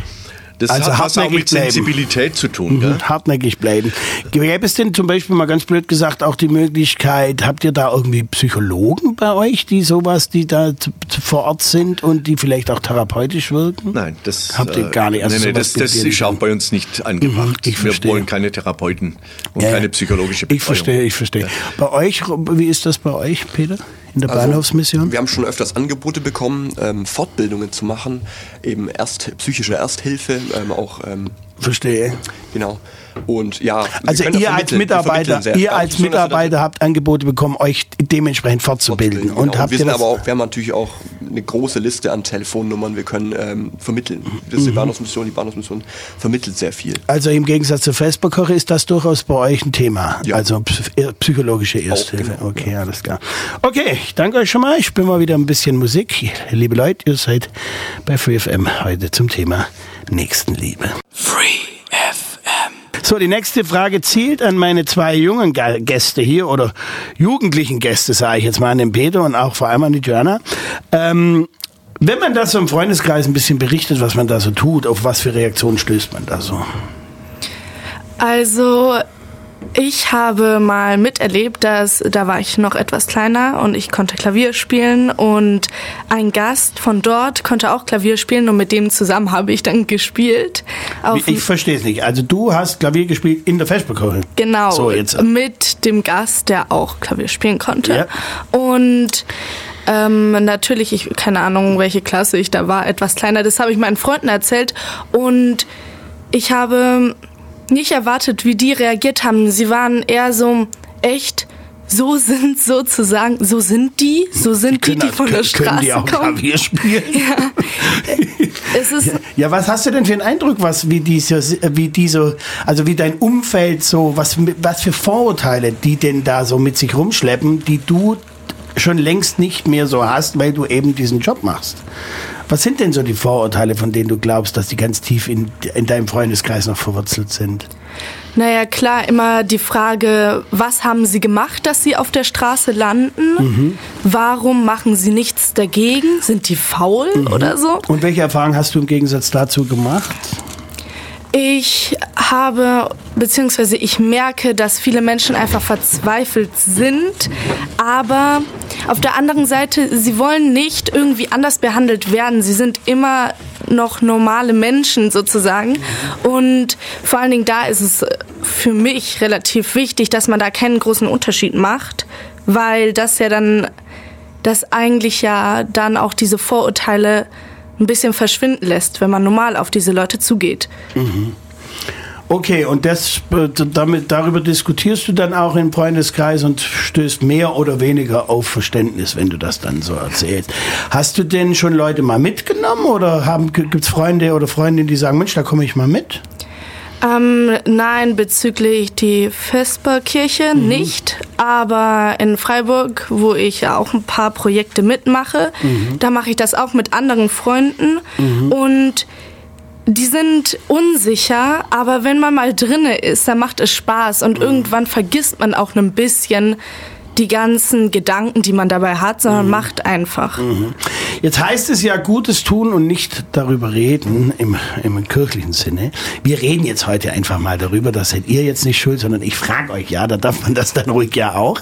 das Also hat was auch hartnäckig mit bleiben. Sensibilität zu tun. Gell? Mhm, hartnäckig bleiben. Gäbe es denn zum Beispiel mal ganz blöd gesagt auch die Möglichkeit, habt ihr da irgendwie Psychologen bei euch, die sowas, die da vor Ort sind und die vielleicht auch therapeutisch wirken? Nein, das Habt ihr gar nicht. Also nee, nee, das, das ist auch bei uns nicht angebracht. ich Wir verstehe. wollen keine Therapeuten und Ja, ja. keine psychologische Betreuung. Ich verstehe, ich verstehe. Bei euch, wie ist das bei euch, Peter? In der Also, Bahnhofsmission? Wir haben schon öfters Angebote bekommen, ähm, Fortbildungen zu machen, eben erst psychische Ersthilfe, ähm, auch ähm, Verstehe. genau. Und ja, Also ihr als Mitarbeiter, sehr. ihr Ja, als wir Mitarbeiter habt Angebote bekommen, euch dementsprechend fortzubilden. fortbilden, Und genau. habt wir sind aber auch, wir haben natürlich auch eine große Liste an Telefonnummern. Wir können ähm, vermitteln. Das ist die Bahnhofsmission. Die Bahnhofsmission vermittelt sehr viel. Also im Gegensatz zur Vesperkoche ist das durchaus bei euch ein Thema. Ja. Also psy- psychologische Ersthilfe. genau. Okay, alles klar. Okay, ich danke euch schon mal. Ich spiele mal wieder ein bisschen Musik. Liebe Leute, ihr seid bei FreeFM heute zum Thema Nächstenliebe. Free FM. So, die nächste Frage zielt an meine zwei jungen Gäste hier oder jugendlichen Gäste, sage ich jetzt mal, an den Peter und auch vor allem an die Joanna. Ähm, wenn man das so im Freundeskreis ein bisschen berichtet, was man da so tut, auf was für Reaktionen stößt man da so? Also Ich habe mal miterlebt, dass da war ich noch etwas kleiner und ich konnte Klavier spielen und ein Gast von dort konnte auch Klavier spielen und mit dem zusammen habe ich dann gespielt. Ich verstehe es nicht. Also du hast Klavier gespielt in der Vesperkirche. Genau. So, jetzt. Mit dem Gast, der auch Klavier spielen konnte. Ja. Und ähm, natürlich, ich keine Ahnung, welche Klasse ich da war, etwas kleiner. Das habe ich meinen Freunden erzählt und ich habe nicht erwartet, wie die reagiert haben. Sie waren eher so echt. So sind sozusagen, so sind die, so sind die, die, von der können Straße die auch kommen. Klavier spielen? Ja, es ist Ja, was hast du denn für einen Eindruck, was wie diese, wie diese, also wie dein Umfeld so, was, was für Vorurteile die denn da so mit sich rumschleppen, die du schon längst nicht mehr so hast, weil du eben diesen Job machst? Was sind denn so die Vorurteile, von denen du glaubst, dass die ganz tief in, in deinem Freundeskreis noch verwurzelt sind? Naja, klar, immer die Frage, was haben sie gemacht, dass sie auf der Straße landen? Warum machen sie nichts dagegen? Sind die faul oder so? Und welche Erfahrungen hast du im Gegensatz dazu gemacht? Ich habe, beziehungsweise ich merke, dass viele Menschen einfach verzweifelt sind, aber auf der anderen Seite, sie wollen nicht irgendwie anders behandelt werden. Sie sind immer noch normale Menschen sozusagen. Und vor allen Dingen da ist es für mich relativ wichtig, dass man da keinen großen Unterschied macht, weil das ja dann, das eigentlich ja dann auch diese Vorurteile ein bisschen verschwinden lässt, wenn man normal auf diese Leute zugeht. Okay, und das, damit, darüber diskutierst du dann auch im Freundeskreis und stößt mehr oder weniger auf Verständnis, wenn du das dann so erzählst. Hast du denn schon Leute mal mitgenommen oder gibt es Freunde oder Freundinnen, die sagen, Mensch, da komme ich mal mit? Ähm, nein, bezüglich die Vesperkirche nicht, aber in Freiburg, wo ich ja auch ein paar Projekte mitmache, da mache ich das auch mit anderen Freunden. Und die sind unsicher, aber wenn man mal drinne ist, dann macht es Spaß. Und irgendwann vergisst man auch ein bisschen die ganzen Gedanken, die man dabei hat, sondern macht einfach. Jetzt heißt es ja Gutes tun und nicht darüber reden im, im kirchlichen Sinne. Wir reden jetzt heute einfach mal darüber, das seid ihr jetzt nicht schuld, sondern ich frage euch ja, da darf man das dann ruhig ja auch.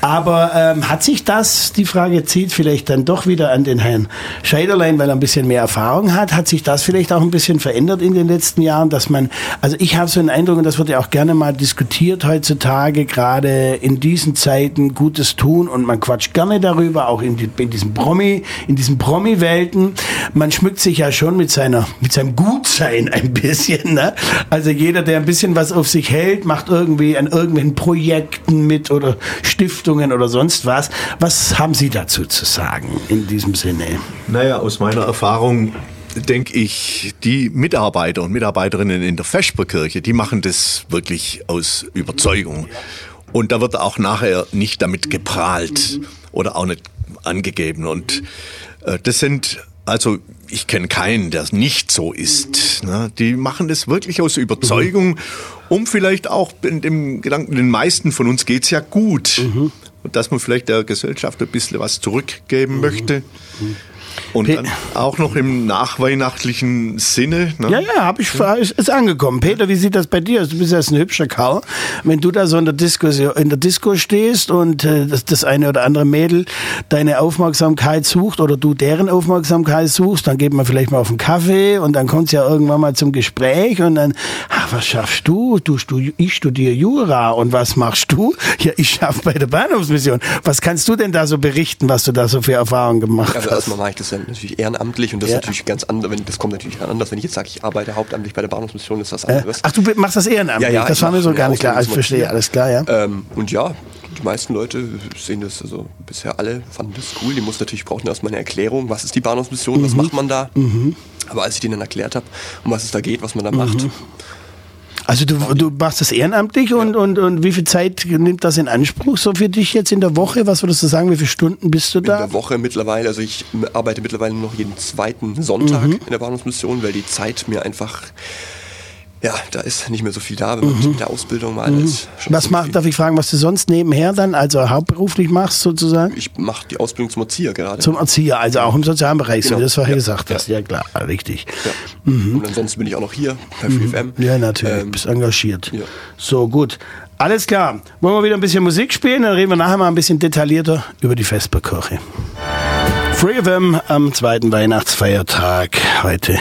Aber ähm, hat sich das, die Frage zieht vielleicht dann doch wieder an den Herrn Scheiderlein, weil er ein bisschen mehr Erfahrung hat, hat sich das vielleicht auch ein bisschen verändert in den letzten Jahren, dass man, also ich habe so einen Eindruck, und das wird ja auch gerne mal diskutiert heutzutage, gerade in diesen Zeiten Gutes tun und man quatscht gerne darüber, auch in, die, in diesem Promi, in diesen Promi-Welten. Man schmückt sich ja schon mit seiner, mit seinem Gutsein ein bisschen, ne? Also jeder, der ein bisschen was auf sich hält, macht irgendwie an irgendwelchen Projekten mit oder Stiftungen oder sonst was. Was haben Sie dazu zu sagen in diesem Sinne? Naja, aus meiner Erfahrung denke ich, die Mitarbeiter und Mitarbeiterinnen in der Vesperkirche, die machen das wirklich aus Überzeugung. Und da wird auch nachher nicht damit geprahlt oder auch nicht angegeben. Und äh, das sind, also ich kenne keinen, der nicht so ist. Ne? Die machen das wirklich aus Überzeugung, um vielleicht auch in dem Gedanken, den meisten von uns geht's ja gut. Und dass man vielleicht der Gesellschaft ein bisschen was zurückgeben möchte. Und Pe- dann auch noch im nachweihnachtlichen Sinne. Ne? Ja, ja, hab ich, ist, angekommen. Peter, wie sieht das bei dir aus? Du bist ja ein hübscher Kerl. Wenn du da so in der Disco, in der Disco stehst und äh, das, das eine oder andere Mädel deine Aufmerksamkeit sucht oder du deren Aufmerksamkeit suchst, dann geht man vielleicht mal auf einen Kaffee und dann kommt es ja irgendwann mal zum Gespräch und dann, ah, was schaffst du? du? stu- Ich studiere Jura und was machst du? Ja, ich schaffe bei der Bahnhofsmission. Was kannst du denn da so berichten, was du da so für Erfahrungen gemacht Also hast? erstmal mache ich das dann natürlich ehrenamtlich und das Ja. ist natürlich ganz anders, wenn das kommt natürlich anders, wenn ich jetzt sage, ich arbeite hauptamtlich bei der Bahnhofsmission, ist das Äh, anderes. Ach, du machst das ehrenamtlich? Ja, ja, das war mir so gar nicht klar. Ich verstehe, alles klar, ja. Ähm, und ja, die meisten Leute sehen das, also bisher alle fanden das cool. Die mussten natürlich brauchen erstmal eine Erklärung, was ist die Bahnhofsmission, Mhm. was macht man da. Aber als ich denen dann erklärt habe, um was es da geht, was man da macht, Also du, du machst das ehrenamtlich und, und, und wie viel Zeit nimmt das in Anspruch so für dich jetzt in der Woche? Was würdest du sagen, wie viele Stunden bist du in da? der Woche mittlerweile, also ich arbeite mittlerweile nur noch jeden zweiten Sonntag Mhm. in der Bahnhofsmission, weil die Zeit mir einfach, ja, da ist nicht mehr so viel da, wenn man mit der Ausbildung mal ist. schon Mhm. Was so mach, viel. darf ich fragen, was du sonst nebenher dann, also hauptberuflich machst sozusagen? Ich mache die Ausbildung zum Erzieher gerade. Zum Erzieher, also auch im sozialen Bereich, so Genau. wie du das vorher Ja. gesagt hast. Ja, klar, richtig. Mhm. ja. Und ansonsten bin ich auch noch hier bei FreeFM. Ja, natürlich, Ähm, bist engagiert. ja. So, gut. Alles klar. Wollen wir wieder ein bisschen Musik spielen? Dann reden wir nachher mal ein bisschen detaillierter über die Vesperkirche. Free FM am zweiten Weihnachtsfeiertag heute.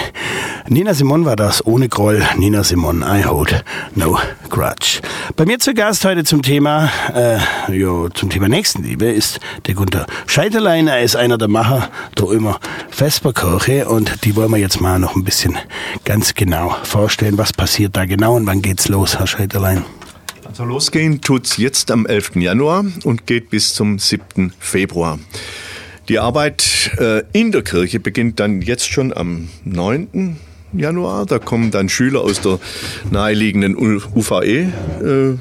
Nina Simon war das, ohne Groll. Nina Simon, I hold no grudge. Bei mir zu Gast heute zum Thema, äh, jo, zum Thema Nächstenliebe ist der Gunther Scheiterlein. Er ist einer der Macher der Ulmer Vesperkirche und die wollen wir jetzt mal noch ein bisschen ganz genau vorstellen. Was passiert da genau und wann geht's los, Herr Scheiterlein? Also losgehen tut's jetzt am 11. Januar und geht bis zum 7. Februar. Die Arbeit äh, in der Kirche beginnt dann jetzt schon am 9. Januar. Da kommen dann Schüler aus der naheliegenden UVE-Schule,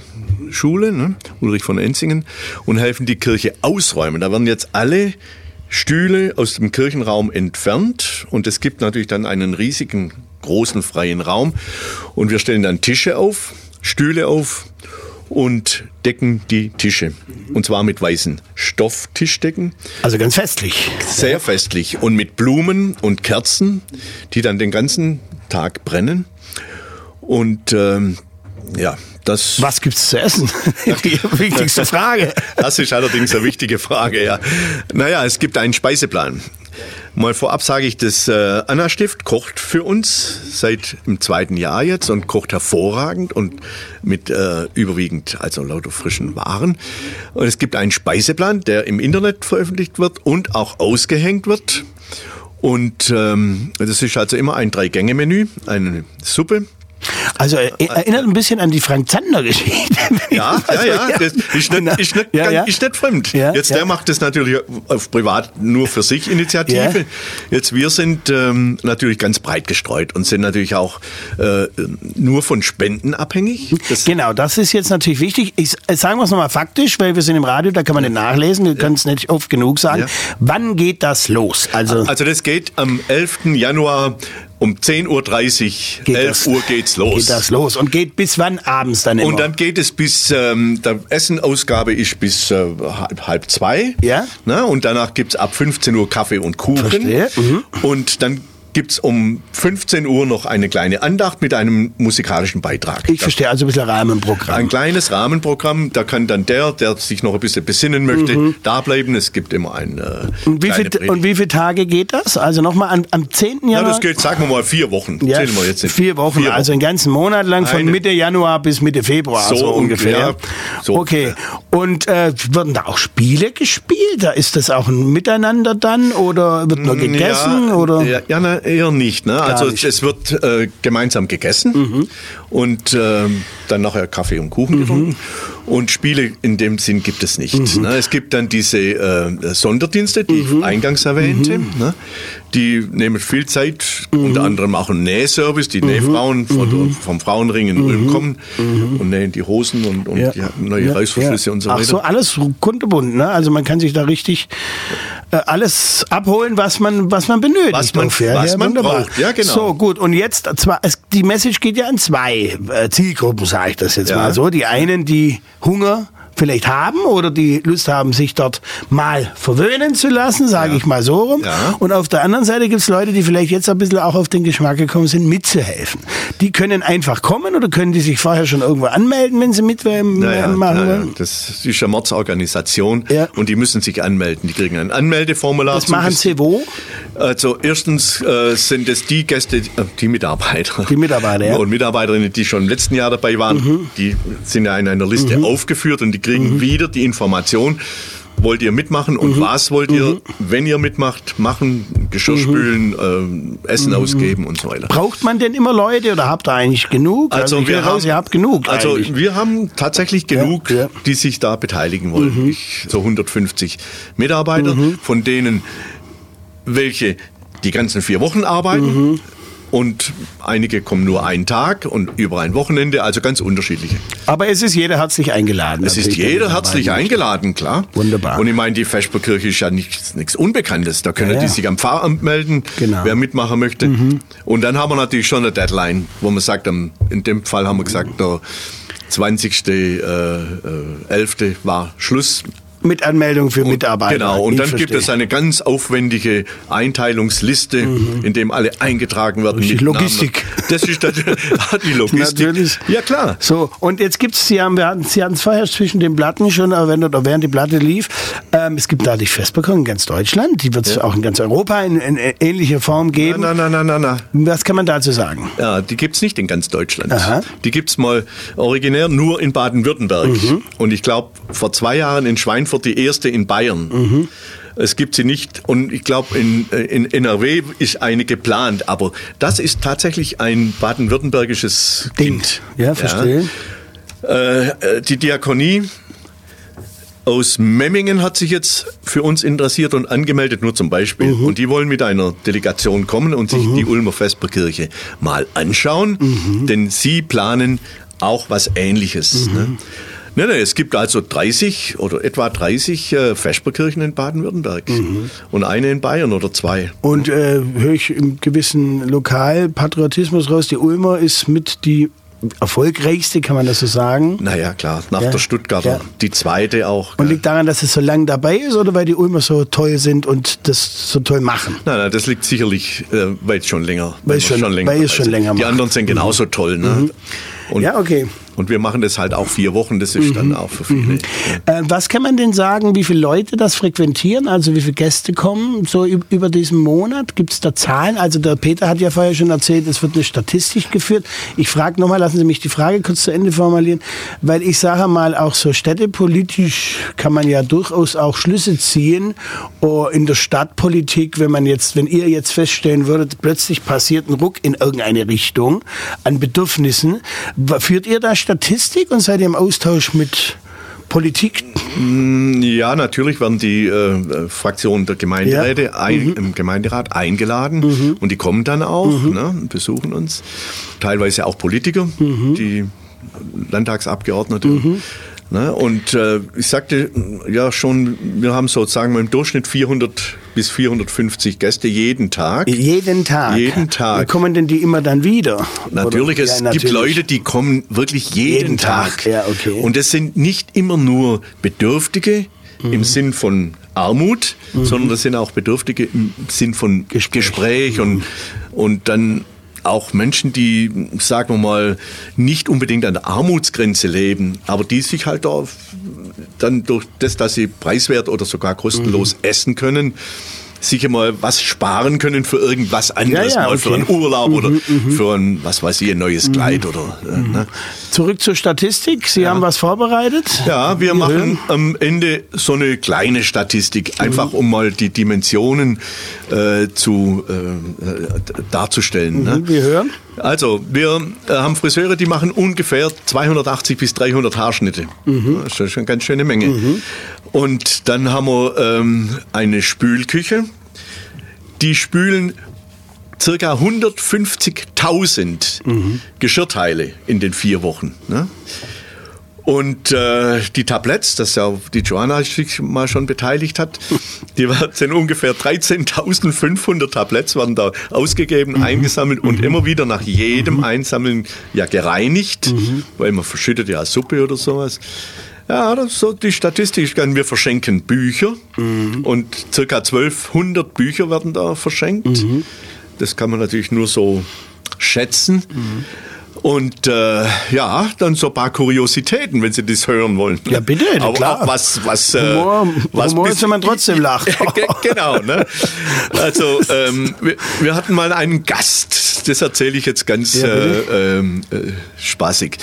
äh, ne? Ulrich von Enzingen, und helfen die Kirche ausräumen. Da werden jetzt alle Stühle aus dem Kirchenraum entfernt und es gibt natürlich dann einen riesigen, großen freien Raum und wir stellen dann Tische auf, Stühle auf und decken die Tische. Und zwar mit weißen Stofftischdecken. Also ganz festlich. Sehr festlich. Und mit Blumen und Kerzen, die dann den ganzen Tag brennen. Und ähm, ja, das. Was gibt's zu essen? Die wichtigste Frage. Das ist allerdings eine wichtige Frage, ja. Naja, es gibt einen Speiseplan. Mal vorab sage ich, das äh, Anna Stift kocht für uns seit dem zweiten Jahr jetzt und kocht hervorragend und mit äh, überwiegend also lauter frischen Waren. Und es gibt einen Speiseplan, der im Internet veröffentlicht wird und auch ausgehängt wird. Und ähm, das ist also immer ein Drei-Gänge-Menü, eine Suppe, also er, erinnert ein bisschen an die Frank Zander Geschichte. Ja, ja, ja, das ist nicht, ist nicht, ja, ja. Ist nicht fremd. Ja, Jetzt der macht das natürlich auf privat nur für sich Initiative. Jetzt wir sind ähm, natürlich ganz breit gestreut und sind natürlich auch äh, nur von Spenden abhängig. Das genau, das ist jetzt natürlich wichtig. Ich, äh, sagen wir es nochmal faktisch, weil wir sind im Radio, da kann man nicht nachlesen, wir können es nicht oft genug sagen. Wann geht das los? Also, also das geht am 11. Januar um 10.30 Uhr, geht 11 das, Uhr geht's los. Geht das los und geht bis wann abends dann immer? Und dann geht es bis, ähm, der Essenausgabe ist bis äh, halb, halb zwei. Ja. Na, und danach gibt's ab 15 Uhr Kaffee und Kuchen. Verstehe. Mhm. Und dann gibt es um 15 Uhr noch eine kleine Andacht mit einem musikalischen Beitrag. Ich verstehe, also ein bisschen Rahmenprogramm. Ein kleines Rahmenprogramm, da kann dann der, der sich noch ein bisschen besinnen möchte, mhm. da bleiben. Es gibt immer ein äh, und, wie viel, und wie viele Tage geht das? Also nochmal am, am 10. Januar? Ja, das geht, sagen wir mal, vier Wochen. Ja, Zählen wir jetzt nicht. Vier Wochen, vier Wochen. also einen ganzen Monat lang von eine, Mitte Januar bis Mitte Februar, so, so ungefähr. Ja, so okay, und äh, werden da auch Spiele gespielt? Da ist das auch ein Miteinander dann oder wird nur gegessen? Ja, oder? Ja, ja na, eher nicht. Ne? Also nicht. es wird äh, gemeinsam gegessen mhm. und äh, dann nachher Kaffee und Kuchen mhm. getrunken. Und Spiele in dem Sinn gibt es nicht. Mhm. Ne? Es gibt dann diese äh, Sonderdienste, die ich mhm. eingangs erwähnte. Mhm. Ne? Die nehmen viel Zeit, mhm. unter anderem auch einen Nähservice. Die Nähfrauen von, vom Frauenring in Ulm kommen und nähen die Hosen und, und ja. die neue ja. Reißverschlüsse ja. und so weiter. Ach so, alles kunterbunt. Ne? Also man kann sich da richtig äh, alles abholen, was man, was man benötigt. Was man, ungefähr. was man braucht, ja genau. So, gut. Und jetzt, zwar, die Message geht ja an zwei äh, Zielgruppen, sage ich das jetzt mal so. Die einen, die Hunger vielleicht haben oder die Lust haben, sich dort mal verwöhnen zu lassen, sage ja. ich mal so rum. Ja. Und auf der anderen Seite gibt es Leute, die vielleicht jetzt ein bisschen auch auf den Geschmack gekommen sind, mitzuhelfen. Die können einfach kommen oder können die sich vorher schon irgendwo anmelden, wenn sie mitmachen naja, naja, wollen? Das ist eine Mordsorganisation ja. und die müssen sich anmelden. Die kriegen ein Anmeldeformular. Das machen sie wo? Also erstens äh, sind es die Gäste, äh, die Mitarbeiter. Die Mitarbeiter, ja. Und Mitarbeiterinnen, die schon im letzten Jahr dabei waren, mhm. die sind ja in einer Liste mhm. aufgeführt und die kriegen mhm. wieder die Information, wollt ihr mitmachen und mhm. was wollt ihr, mhm. wenn ihr mitmacht, machen, Geschirr mhm. spülen, äh, Essen mhm. ausgeben und so weiter. Braucht man denn immer Leute oder habt ihr eigentlich genug? Also, also wir raus, ihr habt genug. Also eigentlich. wir haben tatsächlich genug, ja, ja. die sich da beteiligen wollen. Mhm. So 150 Mitarbeiter, von denen welche die ganzen vier Wochen arbeiten und einige kommen nur einen Tag und über ein Wochenende, also ganz unterschiedliche. Aber es ist jeder herzlich eingeladen. Es ist jeder herzlich eingeladen, klar. Wunderbar. Und ich meine, die Vesperkirche ist ja nichts, nichts Unbekanntes. Da können ja, ja. die sich am Pfarramt melden, genau. wer mitmachen möchte. Mhm. Und dann haben wir natürlich schon eine Deadline, wo man sagt, in dem Fall haben wir gesagt, der 20.11. Äh, äh, war Schluss Mit Anmeldung für Mitarbeiter. Genau, und Ich dann gibt verstehe. es eine ganz aufwendige Einteilungsliste, in dem alle eingetragen werden. Mhm. Namen. Logistik. Das ist das, die Logistik. Natürlich. Ja, klar. So, und jetzt Sie haben, wir hatten, Sie hatten es vorher zwischen den Platten schon erwähnt, oder während die Platte lief, ähm, es gibt dadurch Festbekommen in ganz Deutschland, die wird es auch in ganz Europa in, in ähnlicher Form geben. Na, na, na, na, na. Was kann man dazu sagen? Ja, die gibt's nicht in ganz Deutschland. Aha. Die gibt's mal originär nur in Baden-Württemberg. Mhm. Und ich glaube, vor zwei Jahren in Schweinfurt die erste in Bayern. Mhm. Es gibt sie nicht. Und ich glaube, in, in NRW ist eine geplant. Aber das ist tatsächlich ein baden-württembergisches. Kind. Ja, verstehe. Äh, äh, die Diakonie aus Memmingen hat sich jetzt für uns interessiert und angemeldet, nur zum Beispiel. Mhm. Und die wollen mit einer Delegation kommen und sich die Ulmer Vesperkirche mal anschauen, Mhm. denn sie planen auch was Ähnliches. Ne? Ne, ne, es gibt also 30 oder etwa 30 äh, Vesperkirchen in Baden-Württemberg Mhm. und eine in Bayern oder zwei. Und äh, höre ich im gewissen Lokalpatriotismus raus, die Ulmer ist mit die erfolgreichste, kann man das so sagen? Naja, klar, nach Ja, der Stuttgarter, ja. die zweite auch. Und liegt daran, dass es so lange dabei ist oder weil die Ulmer so toll sind und das so toll machen? Nein, nein, das liegt sicherlich, äh, weil es schon länger, Weil es wir schon- weil es schon länger Die. Mhm. anderen sind genauso toll, ne? Und, Ja, okay. Und wir machen das halt auch vier Wochen, das ist Mhm. dann auch für viele. Äh, was kann man denn sagen, wie viele Leute das frequentieren, also wie viele Gäste kommen so üb- über diesen Monat? Gibt es da Zahlen? Also der Peter hat ja vorher schon erzählt, es wird eine Statistik geführt. Ich frage nochmal, lassen Sie mich die Frage kurz zu Ende formulieren, weil ich sage mal, auch so städtepolitisch kann man ja durchaus auch Schlüsse ziehen oh, in der Stadtpolitik, wenn man jetzt, wenn ihr jetzt feststellen würdet, plötzlich passiert ein Ruck in irgendeine Richtung an Bedürfnissen. Führt ihr da Statistik und seid ihr im Austausch mit Politik? Ja, natürlich werden die äh, Fraktionen der Gemeinderäte ein, im Gemeinderat eingeladen. Und die kommen dann auch ne, und besuchen uns. Teilweise auch Politiker, die Landtagsabgeordnete. Ne, und äh, ich sagte ja schon, wir haben sozusagen im Durchschnitt 400 bis 450 Gäste jeden Tag. Jeden Tag. Jeden Tag. Wie kommen denn die immer dann wieder? Natürlich, Oder- es Ja, gibt natürlich. Leute, die kommen wirklich jeden, Jeden Tag, Tag. ja, okay. Und es sind nicht immer nur Bedürftige Mhm. im Sinn von Armut, sondern das sind auch Bedürftige im Sinn von Gespräch. Gespräch, Mhm. und, und dann auch Menschen, die, sagen wir mal, nicht unbedingt an der Armutsgrenze leben, aber die sich halt da dann durch das, dass sie preiswert oder sogar kostenlos Mhm. essen können, sicher mal was sparen können für irgendwas anderes, ja, mal für okay. einen Urlaub oder für ein, was weiß ich, ein neues Kleid oder. Äh, ne? Zurück zur Statistik. Sie haben was vorbereitet? Ja, wir Wir machen hören. am Ende so eine kleine Statistik, einfach um mal die Dimensionen äh, zu äh, äh, darzustellen. Ne? Wir hören. Also, wir äh, haben Friseure, die machen ungefähr 280 bis 300 Haarschnitte. Das ist schon eine ganz schöne Menge. Und dann haben wir ähm, eine Spülküche. Die spülen circa 150.000 Geschirrteile in den vier Wochen. Ne? Und äh, die Tabletts, das ja die Joanna sich mal schon beteiligt hat, die sind ungefähr 13.500 Tabletts werden da ausgegeben, eingesammelt und immer wieder nach jedem Einsammeln ja gereinigt, weil man verschüttet ja Suppe oder sowas. Ja, das so die Statistik. Wir verschenken Bücher und circa 1200 Bücher werden da verschenkt. Das kann man natürlich nur so schätzen. Und äh, ja, dann so ein paar Kuriositäten, wenn Sie das hören wollen. Ja, bitte, Aber klar. auch was, was, äh, Humor- was Humor bis- man trotzdem lacht. Ge- genau, ne? Also, ähm, wir, wir hatten mal einen Gast, das erzähle ich jetzt ganz Ja, äh, ähm, äh, spaßig.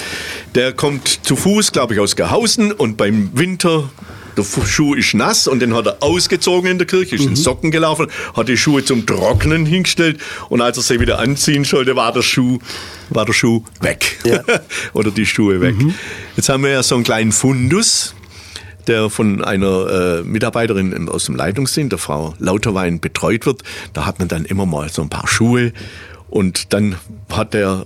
Der kommt zu Fuß, glaube ich, aus Gehausen und beim Winter. Der Schuh ist nass und den hat er ausgezogen in der Kirche, ist in Mhm. Socken gelaufen, hat die Schuhe zum Trocknen hingestellt und als er sie wieder anziehen sollte, war der Schuh, war der Schuh weg. Ja. Oder die Schuhe weg. Mhm. Jetzt haben wir ja so einen kleinen Fundus der von einer äh, Mitarbeiterin aus dem Leitungsdienst, der Frau Lauterwein, betreut wird. Da hat man dann immer mal so ein paar Schuhe und dann hat er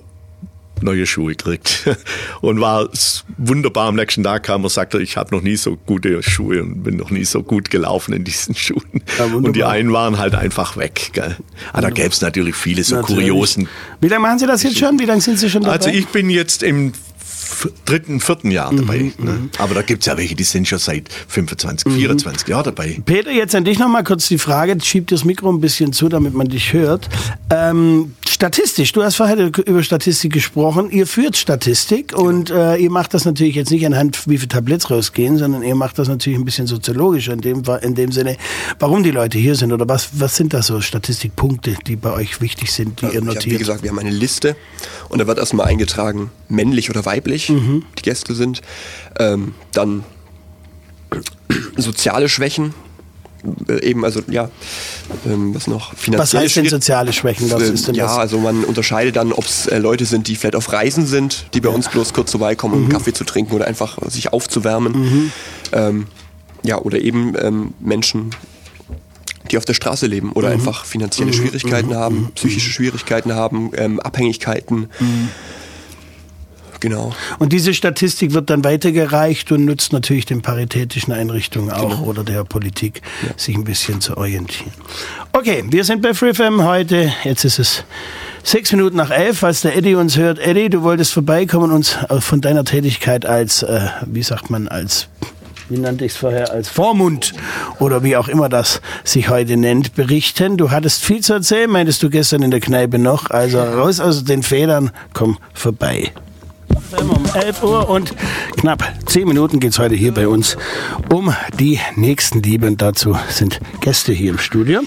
neue Schuhe gekriegt und war wunderbar. Am nächsten Tag kam er, sagte, ich habe noch nie so gute Schuhe und bin noch nie so gut gelaufen in diesen Schuhen. Ja, und die einen waren halt einfach weg. Gell? Ah, da gäbe es natürlich viele so Natürlich. kuriosen Wie lange machen Sie das jetzt schon? Wie lange sind Sie schon dabei? also ich bin jetzt im dritten, vierten Jahr dabei. Ne? Aber da gibt's ja welche, die sind schon seit 25, 24 Jahren dabei. Peter, jetzt an dich noch mal kurz die Frage. Schieb das Mikro ein bisschen zu, damit man dich hört. Ähm, statistisch, du hast vorher über Statistik gesprochen. Ihr führt Statistik und äh, ihr macht das natürlich jetzt nicht anhand, wie viele Tabletts rausgehen, sondern ihr macht das natürlich ein bisschen soziologisch in dem, in dem Sinne, warum die Leute hier sind oder was, was sind da so Statistikpunkte, die bei euch wichtig sind, die ihr Ja, notiert? wie gesagt, wir haben eine Liste und da wird erstmal eingetragen, männlich oder weiblich Mhm. die Gäste sind. Ähm, dann soziale Schwächen, äh, eben, also ja, ähm, was noch? was heißt denn soziale Schwächen? Was Ähm, ist denn ja, das? also man unterscheidet dann, ob es äh, Leute sind, die vielleicht auf Reisen sind, die bei uns bloß kurz vorbeikommen, Mhm. um einen Kaffee zu trinken oder einfach sich aufzuwärmen. Ähm, ja, oder eben ähm, Menschen, die auf der Straße leben Mhm. oder einfach finanzielle Schwierigkeiten haben, psychische Schwierigkeiten haben, ähm, Abhängigkeiten. Genau. Und diese Statistik wird dann weitergereicht und nutzt natürlich den paritätischen Einrichtungen auch Genau. oder der Politik, sich ein bisschen zu orientieren. Okay, wir sind bei FreeFM heute. Jetzt ist es sechs Minuten nach elf, falls der Eddie uns hört. Eddie, du wolltest vorbeikommen und uns äh, von deiner Tätigkeit als, äh, wie sagt man, als wie nannte ich es vorher, als Vormund oder wie auch immer das sich heute nennt, berichten. Du hattest viel zu erzählen, meintest du gestern in der Kneipe noch. Also raus aus den Federn, komm vorbei. Um 11 Uhr und knapp 10 Minuten geht's heute hier bei uns um die Nächstenliebe und dazu sind Gäste hier im Studio.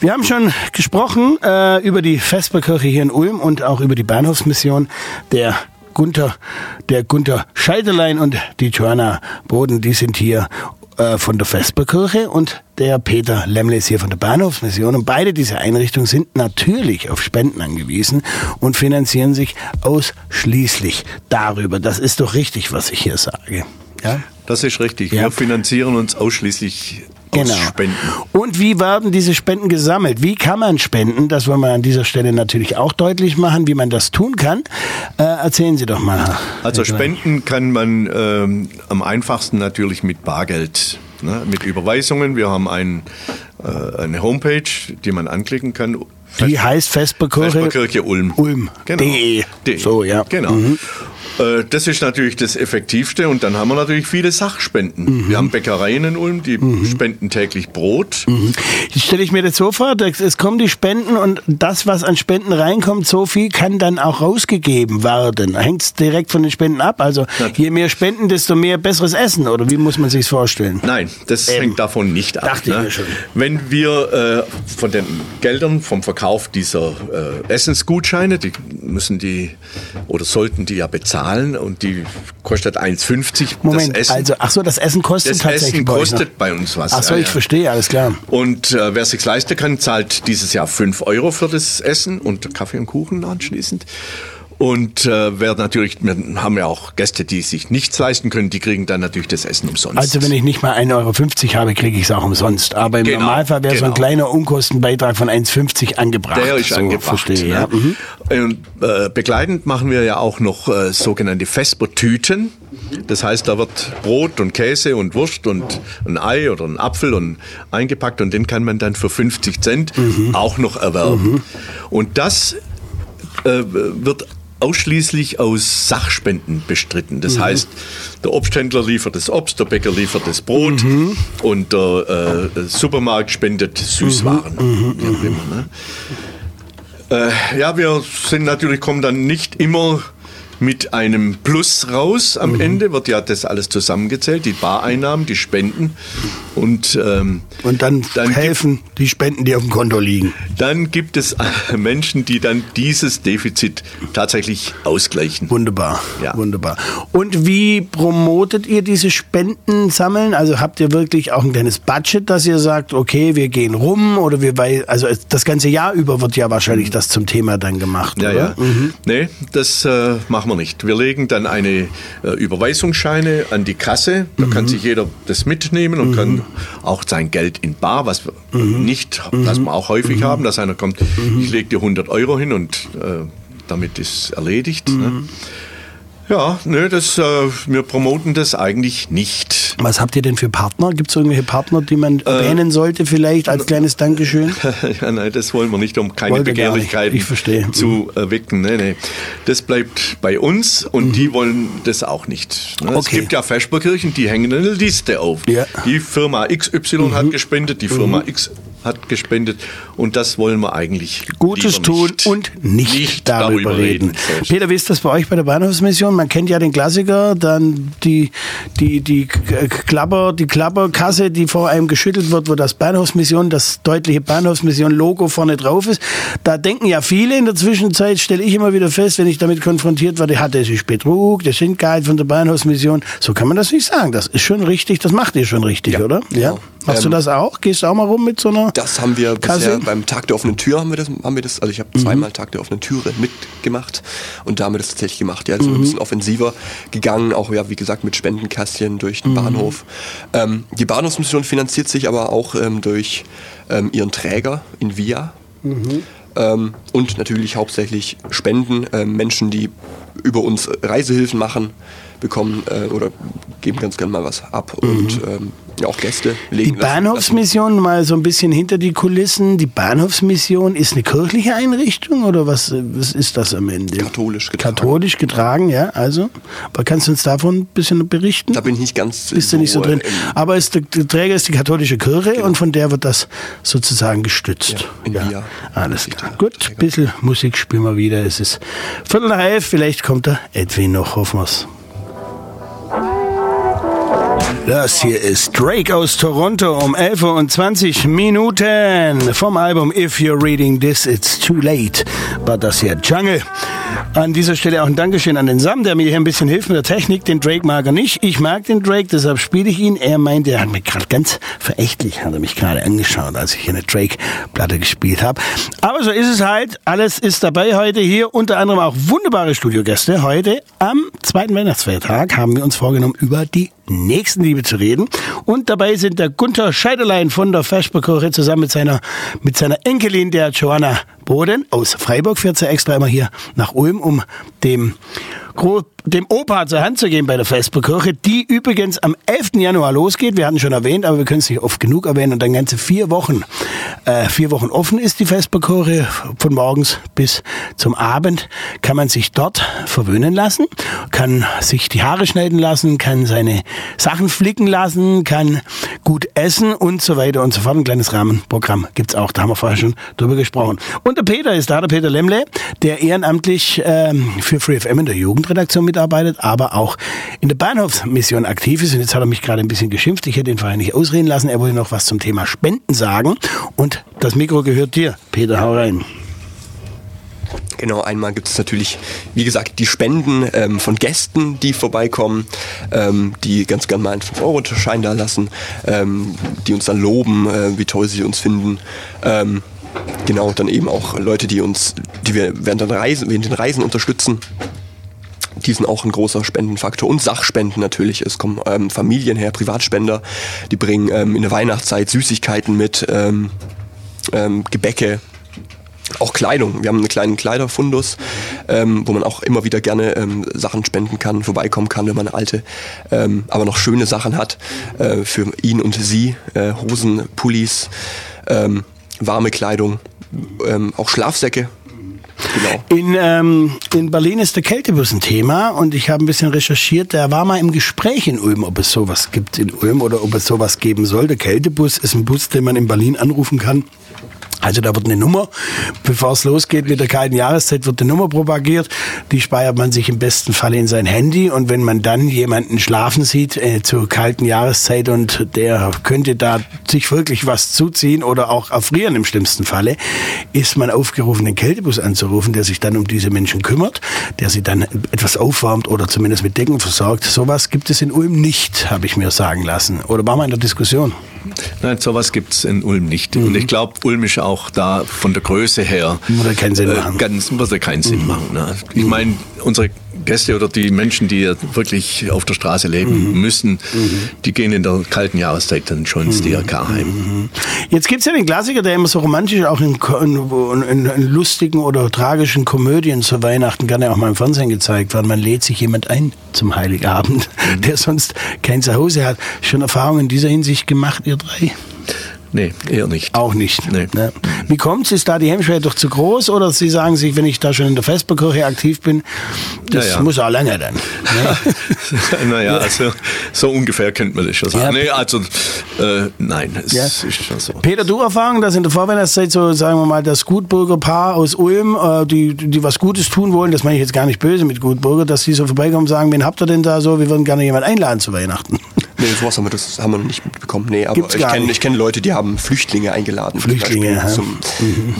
Wir haben schon gesprochen äh, über die Vesperkirche hier in Ulm und auch über die Bahnhofsmission der Gunther, der Gunther Scheiderlein und die Joanna Boden, die sind hier äh, von der Vesperkirche und der Peter Lemmle ist hier von der Bahnhofsmission. Und beide diese Einrichtungen sind natürlich auf Spenden angewiesen und finanzieren sich ausschließlich darüber. Das ist doch richtig, was ich hier sage. Ja? Das ist richtig. Ja. Wir finanzieren uns ausschließlich Genau. Und wie werden diese Spenden gesammelt? Wie kann man spenden? Das wollen wir an dieser Stelle natürlich auch deutlich machen, wie man das tun kann. Äh, erzählen Sie doch mal. Also spenden kann man ähm, am einfachsten natürlich mit Bargeld, ne, mit Überweisungen. Wir haben ein, äh, eine Homepage, die man anklicken kann. Die heißt Vesperkirche, Vesperkirche Ulm. Ulm. Genau. De. De. So, ja. Genau. Mhm. Äh, Das ist natürlich das Effektivste und dann haben wir natürlich viele Sachspenden. Mhm. Wir haben Bäckereien in Ulm, die spenden täglich Brot. Jetzt stelle ich mir das so vor, es kommen die Spenden und das, was an Spenden reinkommt, so viel kann dann auch rausgegeben werden. Hängt es direkt von den Spenden ab? Also je mehr Spenden, desto mehr besseres Essen oder wie muss man sich vorstellen? Nein, das Eben. hängt davon nicht ab. Dachte ich ne? mir schon. Wenn wir äh, von den Geldern vom Verkauf dieser äh, Essensgutscheine, die müssen die oder sollten die ja bezahlen und die kostet 1,50 Moment, das Essen. also ach so, das Essen kostet das tatsächlich Essen bei noch. kostet bei uns was. Ach so, ja, ich ja. verstehe, alles klar. Und äh, wer sich leisten kann, zahlt dieses Jahr 5 Euro für das Essen und Kaffee und Kuchen anschließend. Und äh, wer natürlich, wir haben ja auch Gäste, die sich nichts leisten können, die kriegen dann natürlich das Essen umsonst. Also wenn ich nicht mal 1,50 Euro habe, kriege ich es auch umsonst. Aber im Genau, Normalfall wäre so ein genau. kleiner Unkostenbeitrag von 1,50 angebracht. Der ist so, angebracht. Verstehe, ne? ja. Mhm. Und, äh, begleitend machen wir ja auch noch äh, sogenannte Vespertüten. Das heißt, da wird Brot und Käse und Wurst und ein Ei oder ein Apfel und eingepackt und den kann man dann für 50 Cent Mhm. auch noch erwerben. Und das äh, wird ausschließlich aus Sachspenden bestritten. Das heißt, der Obsthändler liefert das Obst, der Bäcker liefert das Brot und der äh, Supermarkt spendet Süßwaren. Wie auch immer, ne? Äh, ja, wir sind natürlich, kommen dann nicht immer mit einem Plus raus. Am Ende wird ja das alles zusammengezählt, die Bareinnahmen, die Spenden. Und, ähm, Und dann, Dann gibt- helfen die Spenden, die auf dem Konto liegen. dann gibt es Menschen, die dann dieses Defizit tatsächlich ausgleichen. Wunderbar, Ja. wunderbar. Und wie promotet ihr diese Spenden sammeln? Also habt ihr wirklich auch ein kleines Budget, dass ihr sagt, okay, wir gehen rum oder wir bei, also das ganze Jahr über wird ja wahrscheinlich das zum Thema dann gemacht, Ja, oder? ja. Nee, das äh, machen wir nicht. Wir legen dann eine äh, Überweisungsscheine an die Kasse. Da kann sich jeder das mitnehmen und kann auch sein Geld in Bar, was wir nicht, was wir auch häufig haben, dass einer kommt, ich lege dir 100 Euro hin und äh, damit ist erledigt. Ne? Ja, nö, das, äh, wir promoten das eigentlich nicht. Was habt ihr denn für Partner? Gibt es irgendwelche Partner, die man Äh, erwähnen sollte vielleicht als kleines Dankeschön? ja, nein, das wollen wir nicht, um keine Wollt ihr gar nicht. Begehrlichkeiten Ich verstehe. Mhm. zu erwecken. Nee, nee. Das bleibt bei uns und die wollen das auch nicht. Ne? Es Mhm. Okay. gibt ja Vesperkirchen, die hängen eine Liste auf. Ja. Mhm. Die Firma XY hat gespendet, die Firma X hat gespendet und das wollen wir eigentlich Gutes tun nicht, und nicht, darüber, reden. So ist Peter, wie ist das bei euch bei der Bahnhofsmission? Man kennt ja den Klassiker, dann die, die, die Klapper, die Klapperkasse, die vor einem geschüttelt wird, wo das Bahnhofsmission, das deutliche Bahnhofsmission-Logo vorne drauf ist. Da denken ja viele in der Zwischenzeit, stelle ich immer wieder fest, wenn ich damit konfrontiert werde, hat das ist Betrug, das sind Gehalt von der Bahnhofsmission. So kann man das nicht sagen. Das ist schon richtig, das macht ihr schon richtig, oder? Ja. genau. Machst du Ähm, das auch? Gehst du auch mal rum mit so einer Das haben wir Kasse? bisher beim Tag der offenen Tür haben wir das, haben wir das also ich habe Mhm. zweimal Tag der offenen Türe mitgemacht und da haben wir das tatsächlich gemacht. Ja, Mhm. also ein bisschen offensiver gegangen, auch ja wie gesagt mit Spendenkästchen durch Mhm. den Bahnhof. Ähm, die Bahnhofsmission finanziert sich aber auch ähm, durch ähm, ihren Träger in Via. Mhm. Ähm, und natürlich hauptsächlich Spenden, ähm, Menschen, die über uns Reisehilfen machen, bekommen äh, oder geben ganz gerne mal was ab und ähm, auch Gäste Die legen lassen- Bahnhofsmission, mal so ein bisschen hinter die Kulissen. Die Bahnhofsmission ist eine kirchliche Einrichtung oder was, was ist das am Ende? Katholisch getragen. Katholisch getragen, ja. Also, aber kannst du uns davon ein bisschen berichten? Da bin ich nicht ganz Bist du nicht so drin? Aber ist der, Träger ist die katholische Kirche und von der wird das sozusagen gestützt. Ja, Via. Alles klar. Gut, ein bisschen Musik spielen wir wieder. Es ist Viertel nach elf, vielleicht kommt der Edwin noch, hoffen wir's. Das hier ist Drake aus Toronto um 11 Uhr und 20 Minuten vom Album If You're Reading This, It's Too Late. War das hier Jungle. An dieser Stelle auch ein Dankeschön an den Sam, der mir hier ein bisschen hilft mit der Technik. Den Drake mag er nicht. Ich mag den Drake, deshalb spiele ich ihn. Er meint, er hat mich gerade ganz verächtlich, hat er mich gerade angeschaut, als ich hier eine Drake-Platte gespielt habe. Aber so ist es halt. Alles ist dabei heute hier. Unter anderem auch wunderbare Studiogäste. Heute am zweiten Weihnachtsfeiertag haben wir uns vorgenommen, über die Nächstenliebe zu reden. Und dabei sind der Gunther Scheiderlein von der Vesperkirche zusammen mit seiner, mit seiner Enkelin, der Joanna Boden aus Freiburg, fährt sie extra immer hier nach Ulm, um dem, dem Opa zur Hand zu gehen bei der Vesperkirche, die übrigens am 11. Januar losgeht. Wir hatten schon erwähnt, aber wir können es nicht oft genug erwähnen und dann ganze vier Wochen, äh, vier Wochen offen ist die Vesperkirche. Von morgens bis zum Abend kann man sich dort verwöhnen lassen, kann sich die Haare schneiden lassen, kann seine Sachen flicken lassen, kann gut essen und so weiter und so fort. Ein kleines Rahmenprogramm gibt's auch, da haben wir vorher schon drüber gesprochen. Und der Peter ist da, der Peter Lemle, der ehrenamtlich ähm, für FreeFM in der Jugendredaktion mitarbeitet, aber auch in der Bahnhofsmission aktiv ist. Und jetzt hat er mich gerade ein bisschen geschimpft, ich hätte ihn vorher nicht ausreden lassen. Er wollte noch was zum Thema Spenden sagen. Und das Mikro gehört dir, Peter, hau rein. Genau, einmal gibt es natürlich, wie gesagt, die Spenden ähm, von Gästen, die vorbeikommen, ähm, die ganz gern mal einen 5-Euro-Schein da lassen, ähm, die uns dann loben, äh, wie toll sie uns finden. Ähm, genau, dann eben auch Leute, die uns, die wir während Reisen, während den Reisen unterstützen. Die sind auch ein großer Spendenfaktor. Und Sachspenden natürlich. Es kommen ähm, Familien her, Privatspender, die bringen ähm, in der Weihnachtszeit Süßigkeiten mit, ähm, ähm, Gebäcke, auch Kleidung. Wir haben einen kleinen Kleiderfundus, ähm, wo man auch immer wieder gerne ähm, Sachen spenden kann, vorbeikommen kann, wenn man alte, ähm, aber noch schöne Sachen hat äh, für ihn und sie. Äh, Hosen, Pullis, ähm, warme Kleidung, ähm, auch Schlafsäcke. Genau. In, ähm, in Berlin ist der Kältebus ein Thema und ich habe ein bisschen recherchiert. Der war mal im Gespräch in Ulm, ob es sowas gibt in Ulm oder ob es sowas geben soll. Der Kältebus ist ein Bus, den man in Berlin anrufen kann. Also da wird eine Nummer, bevor es losgeht mit der kalten Jahreszeit, wird eine Nummer propagiert. Die speiert man sich im besten Falle in sein Handy. Und wenn man dann jemanden schlafen sieht äh, zur kalten Jahreszeit und der könnte da sich wirklich was zuziehen oder auch erfrieren im schlimmsten Falle, ist man aufgerufen, den Kältebus anzurufen, der sich dann um diese Menschen kümmert, der sie dann etwas aufwärmt oder zumindest mit Decken versorgt. Sowas gibt es in Ulm nicht, habe ich mir sagen lassen. Oder war mal in der Diskussion? Nein, sowas gibt's in Ulm nicht. Und ich glaube, Ulm ist auch da von der Größe her. Würde keinen Sinn machen. Ganz, würde keinen Sinn machen. Ne? Ich meine, unsere Gäste oder die Menschen, die ja wirklich auf der Straße leben Mhm. müssen, die gehen in der kalten Jahreszeit dann schon ins DRK heim. Jetzt gibt's ja den Klassiker, der immer so romantisch auch in, in, in, in lustigen oder tragischen Komödien zu Weihnachten gerne auch mal im Fernsehen gezeigt wird. Man lädt sich jemand ein zum Heiligabend, der sonst kein Zuhause hat. Schon Erfahrungen in dieser Hinsicht gemacht, ihr drei? Nee, eher nicht. Auch nicht. Nee. Ne? Wie kommt's? Ist da die Hemmschwelle doch zu groß? Oder Sie sagen sich, wenn ich da schon in der Vesperkirche aktiv bin, das Ja, ja. muss auch lange dann. Ne? naja, also so ungefähr könnte man das schon sagen. Ja. Nee, also äh, nein, es Ja. ist schon so. Peter, du Erfahrung, dass in der Vorweihnachtszeit so, sagen wir mal, das Gutburger Paar aus Ulm, äh, die, die was Gutes tun wollen, das meine ich jetzt gar nicht böse mit Gutburger, dass die so vorbeikommen und sagen, wen habt ihr denn da so, wir würden gerne jemanden einladen zu Weihnachten. Nee, sowas haben wir, das haben wir noch nicht mitbekommen. Nee, aber Gibt's ich kenne kenn Leute, die haben Flüchtlinge eingeladen. zum Flüchtlinge, ja. Mhm. Zum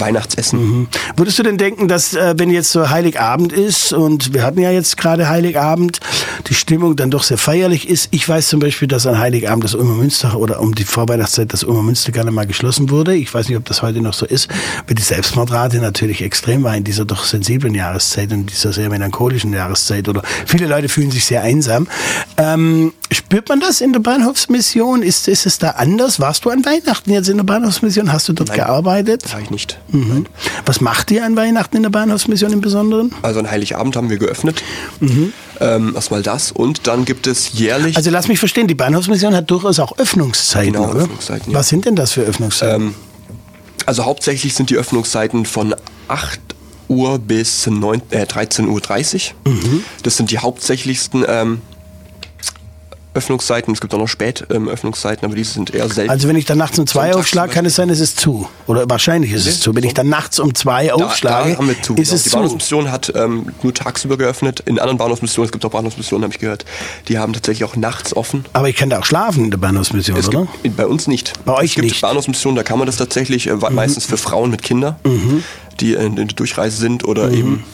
Weihnachtsessen. Würdest du denn denken, dass äh, wenn jetzt so Heiligabend ist und wir hatten ja jetzt gerade Heiligabend, die Stimmung dann doch sehr feierlich ist. Ich weiß zum Beispiel, dass an Heiligabend das Ulmer Münster oder um die Vorweihnachtszeit das Ulmer Münster gerne mal geschlossen wurde. Ich weiß nicht, ob das heute noch so ist, weil die Selbstmordrate natürlich extrem war in dieser doch sensiblen Jahreszeit und dieser sehr melancholischen Jahreszeit oder viele Leute fühlen sich sehr einsam. Ähm, spürt man das in der Bahnhofsmission? Ist, ist es da anders? Warst du an Weihnachten jetzt in der Bahnhofsmission? Hast du dort Nein. gearbeitet? Habe ich nicht. Mhm. Was macht ihr an Weihnachten in der Bahnhofsmission im Besonderen? Also an Heiligabend haben wir geöffnet. Ähm, erstmal das. Und dann gibt es jährlich. Mhm. Also lass mich verstehen, die Bahnhofsmission hat durchaus auch Öffnungszeiten, Genau, oder? Öffnungszeiten, ja. Was sind denn das für Öffnungszeiten? Ähm, also hauptsächlich sind die Öffnungszeiten von 8 Uhr bis 9, äh, 13.30 Uhr. Mhm. Das sind die hauptsächlichsten ähm, Öffnungszeiten. Es gibt auch noch Spätöffnungszeiten, aber diese sind eher selten. also wenn ich dann nachts um zwei Sonntags aufschlage, kann es sein, es ist zu. Oder wahrscheinlich ist es zu. Wenn ich dann nachts um zwei Da- aufschlage, da wir zu. ist genau. es die zu. Bahnhofsmission hat ähm, nur tagsüber geöffnet. In anderen Bahnhofsmissionen, es gibt auch Bahnhofsmissionen, habe ich gehört, die haben tatsächlich auch nachts offen. Aber ich kann da auch schlafen in der Bahnhofsmission, Es oder? gibt, bei uns nicht. Bei euch es gibt nicht. Mhm. Bahnhofsmissionen, da kann man das tatsächlich, äh, meistens für Frauen mit Kindern, die in, in der Durchreise sind oder Mhm. eben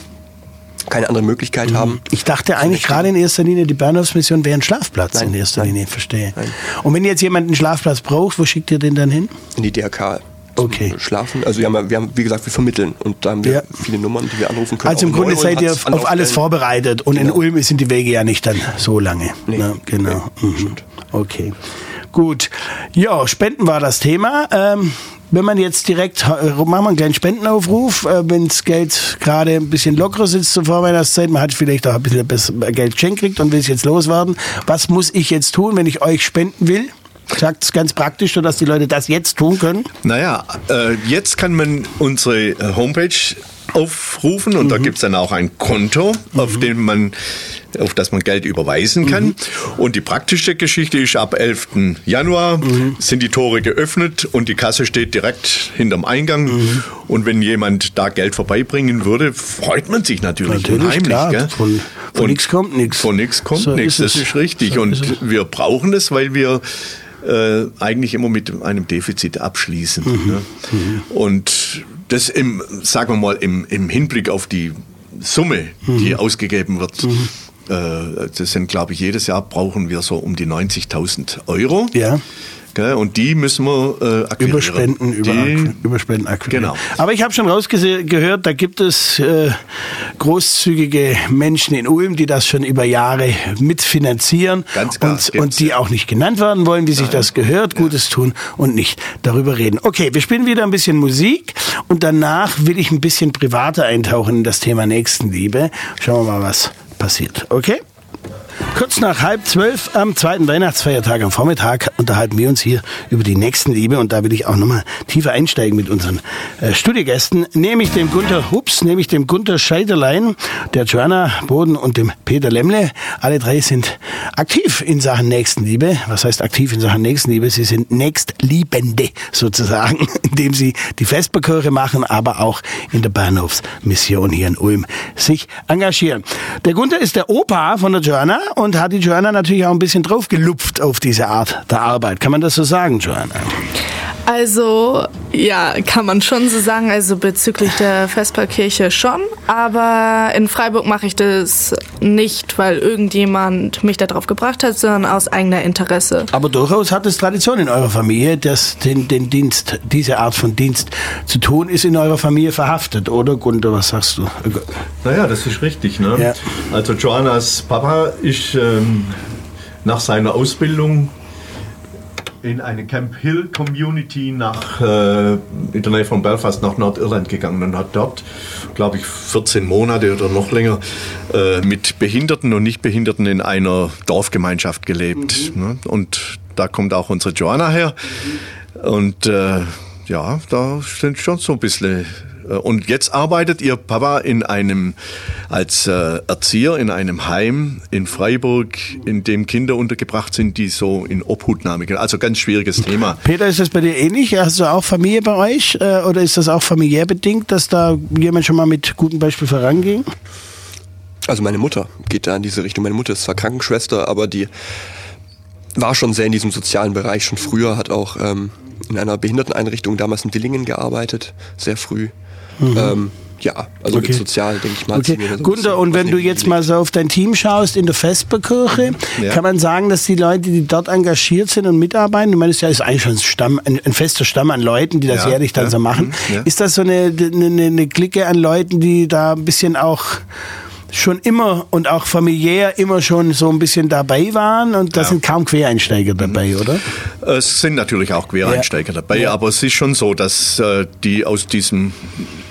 keine andere Möglichkeit haben. Ich dachte eigentlich gerade in erster Linie, die Bahnhofsmission wäre ein Schlafplatz Nein, in erster nein. Linie, verstehe. Nein. Und wenn jetzt jemand einen Schlafplatz braucht, wo schickt ihr den dann hin? In die DRK Okay. Schlafen. Also wir haben, wir haben, wie gesagt, wir vermitteln und da haben wir Ja. viele Nummern, die wir anrufen können. Also im in Grunde seid ihr auf, auf alles vorbereitet und in Genau. Ulm sind die Wege ja nicht dann so lange. Nee. Ne? Genau. Nee, Mhm. Okay. Gut. Ja, Spenden war das Thema. Ähm, wenn man jetzt direkt, äh, machen wir einen kleinen Spendenaufruf, äh, wenn das Geld gerade ein bisschen lockerer sitzt zur Vorweihnachtszeit, man hat vielleicht auch ein bisschen besser Geld geschenkt kriegt und will es jetzt loswerden. Was muss ich jetzt tun, wenn ich euch spenden will? Sagt es ganz praktisch, sodass die Leute das jetzt tun können. Naja, äh, jetzt kann man unsere Homepage aufrufen und Mhm. da gibt es dann auch ein Konto, auf dem man auf das man Geld überweisen kann. Mhm. Und die praktische Geschichte ist, ab 11. Januar Mhm. sind die Tore geöffnet und die Kasse steht direkt hinterm Eingang. Mhm. Und wenn jemand da Geld vorbeibringen würde, freut man sich natürlich, Natürlich, unheimlich. klar. gell? Von- von nix kommt nix. Von nichts kommt So nichts, das es. ist richtig. So und ist es. wir brauchen das, weil wir äh, eigentlich immer mit einem Defizit abschließen. Mhm. Ne? Und das im, sagen wir mal, im, im Hinblick auf die Summe, die Mhm. ausgegeben wird. Äh, das sind, glaube ich, jedes Jahr brauchen wir so um die 90.000 Euro. Ja. Und die müssen wir äh, akquirieren. Über Spenden, über, die, über Spenden akquirieren. Genau. Aber ich habe schon rausgehört, da gibt es äh, großzügige Menschen in Ulm, die das schon über Jahre mitfinanzieren Ganz klar, und, und die ja. auch nicht genannt werden wollen, wie sich das gehört, Gutes tun und nicht darüber reden. Okay, wir spielen wieder ein bisschen Musik und danach will ich ein bisschen privater eintauchen in das Thema Nächstenliebe. Schauen wir mal, was passiert. Okay? Kurz nach halb zwölf am zweiten Weihnachtsfeiertag am Vormittag unterhalten wir uns hier über die Nächstenliebe und da will ich auch nochmal tiefer einsteigen mit unseren äh, Studiogästen, nämlich dem Gunter Hups, nämlich dem Gunter Scheiderlein, der Joanna Boden und dem Peter Lemmle. Alle drei sind aktiv in Sachen Nächstenliebe. Was heißt aktiv in Sachen Nächstenliebe? Sie sind Nächstliebende sozusagen, indem sie die Vesperchöre machen, aber auch in der Bahnhofsmission hier in Ulm sich engagieren. Der Gunther ist der Opa von der Joanna und hat die Joanna natürlich auch ein bisschen drauf gelupft auf diese Art der Arbeit. Kann man das so sagen, Joanna? Also, ja, kann man schon so sagen. Also bezüglich der Vesperkirche schon. Aber in Freiburg mache ich das nicht, weil irgendjemand mich darauf gebracht hat, sondern aus eigener Interesse. Aber durchaus hat es Tradition in eurer Familie, dass den, den Dienst, diese Art von Dienst zu tun, ist in eurer Familie verhaftet, oder Gunther? Was sagst du? Naja, das ist richtig. Ne? Ja. Also Joannas Papa ist ähm, nach seiner Ausbildung in eine Camp Hill Community nach, äh, in der Nähe von Belfast nach Nordirland gegangen und hat dort, glaube ich, 14 Monate oder noch länger äh, mit Behinderten und Nichtbehinderten in einer Dorfgemeinschaft gelebt. Ne? Und da kommt auch unsere Joanna her. Und äh, ja, da sind schon so ein bisschen und jetzt arbeitet ihr Papa in einem, als äh, Erzieher in einem Heim in Freiburg, in dem Kinder untergebracht sind, die so in Obhutnahme gehen. Also ganz schwieriges Thema. Peter, ist das bei dir ähnlich? Hast du auch Familie bei euch? Äh, oder ist das auch familiär bedingt, dass da jemand schon mal mit gutem Beispiel voranging? Also meine Mutter geht da in diese Richtung. Meine Mutter ist zwar Krankenschwester, aber die war schon sehr in diesem sozialen Bereich schon früher, hat auch ähm, in einer Behinderteneinrichtung damals in Dillingen gearbeitet, sehr früh. Ähm, ja, also Okay. mit sozial, denke ich mal. Okay. so Gunther, und wenn du jetzt mal so auf dein Team schaust in der Vesperkirche, Ja. kann man sagen, dass die Leute, die dort engagiert sind und mitarbeiten, du meinst ja, ist eigentlich schon ein, Stamm, ein, ein fester Stamm an Leuten, die das Ja, jährlich dann ja, so machen. mhm. Ist das so eine, eine, eine Clique an Leuten, die da ein bisschen auch schon immer und auch familiär immer schon so ein bisschen dabei waren und da Ja. sind kaum Quereinsteiger Mhm. dabei, oder? Es sind natürlich auch Quereinsteiger dabei, aber es ist schon so, dass äh, die aus diesem,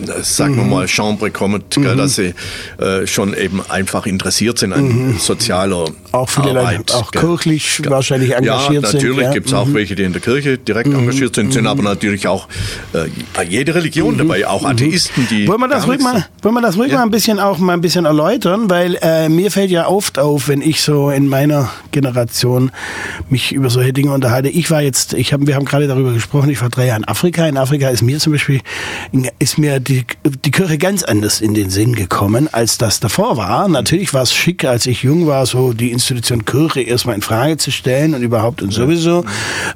äh, sagen wir Mhm. mal, Chambre kommen, gell, dass sie äh, schon eben einfach interessiert sind an sozialer Mhm. Auch viele Arbeit. Leute, auch gell. kirchlich wahrscheinlich engagiert ja, sind. natürlich ja. gibt es auch Mhm. welche, die in der Kirche direkt engagiert sind, sind aber natürlich auch äh, jede Religion dabei, auch Atheisten, die. Mhm. Wollen wir das ruhig mal, wollen wir das ruhig Ja. mal ein bisschen auch mal ein bisschen erläutern, weil äh, mir fällt ja oft auf, wenn ich so in meiner Generation mich über solche Dinge unterhalte. Ich war jetzt, ich habe, wir haben gerade darüber gesprochen. Ich war drei Jahre in Afrika. In Afrika ist mir zum Beispiel ist mir die die Kirche ganz anders in den Sinn gekommen, als das davor war. Natürlich war es schick, als ich jung war, so die Institution Kirche erstmal in Frage zu stellen und überhaupt und sowieso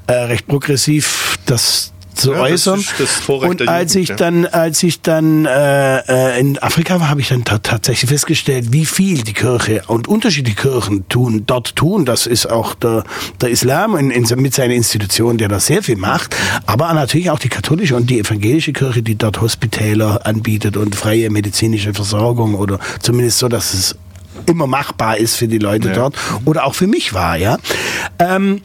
äh, recht progressiv das zu Ja, das äußern. ist das Vorrecht und als Jugend, ich ja. dann, als ich dann äh, äh, in Afrika war, habe ich dann ta- tatsächlich festgestellt, wie viel die Kirche und unterschiedliche Kirchen tun, dort tun. Das ist auch der, der Islam in, in, mit seiner Institution, der da sehr viel macht, aber natürlich auch die katholische und die evangelische Kirche, die dort Hospitäler anbietet und freie medizinische Versorgung oder zumindest so, dass es immer machbar ist für die Leute Ja. dort oder auch für mich war, ja. Ähm,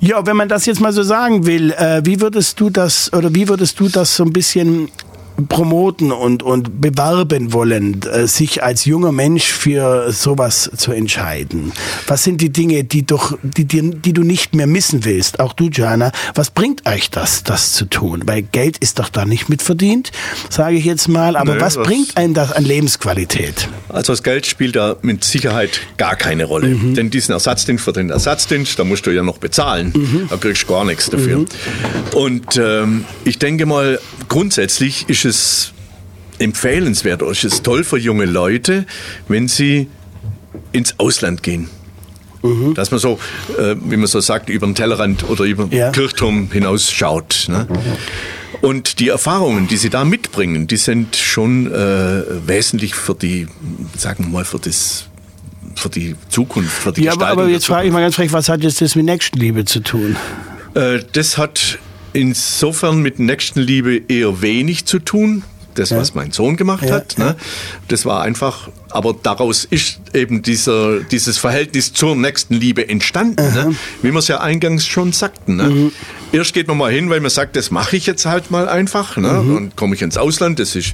ja, wenn man das jetzt mal so sagen will, äh, wie würdest du das oder wie würdest du das so ein bisschen promoten und, und bewerben wollen, äh, sich als junger Mensch für sowas zu entscheiden? Was sind die Dinge, die, doch, die, die, die du nicht mehr missen willst? Auch du, Jana, was bringt euch das, das zu tun? Weil Geld ist doch da nicht mitverdient, sage ich jetzt mal. Aber Nö, was bringt einem das an Lebensqualität? Also das Geld spielt da mit Sicherheit gar keine Rolle. Mhm. Denn diesen Ersatzdienst für den Ersatzdienst, da musst du ja noch bezahlen. Mhm. Da kriegst du gar nichts dafür. Und ähm, ich denke mal, grundsätzlich ist es empfehlenswert oder ist es toll für junge Leute, wenn sie ins Ausland gehen. Mhm. Dass man so, äh, wie man so sagt, über den Tellerrand oder über den Ja. Kirchturm hinausschaut. Ne? Und die Erfahrungen, die sie da mitbringen, die sind schon äh, wesentlich für die, sagen wir mal, für das für die Zukunft, für die Ja, aber, Gestaltung aber der jetzt frage ich mal ganz frech, was hat jetzt das mit Nächstenliebe zu tun? Äh, das hat insofern mit Nächstenliebe eher wenig zu tun. Das, was mein Sohn gemacht Ja, hat, ne? das war einfach, aber daraus ist eben dieser, dieses Verhältnis zur Nächstenliebe entstanden, ne? wie wir es ja eingangs schon sagten. Ne? Mhm. Erst geht man mal hin, weil man sagt, das mache ich jetzt halt mal einfach. Ne? Mhm. Dann komme ich ins Ausland, das ist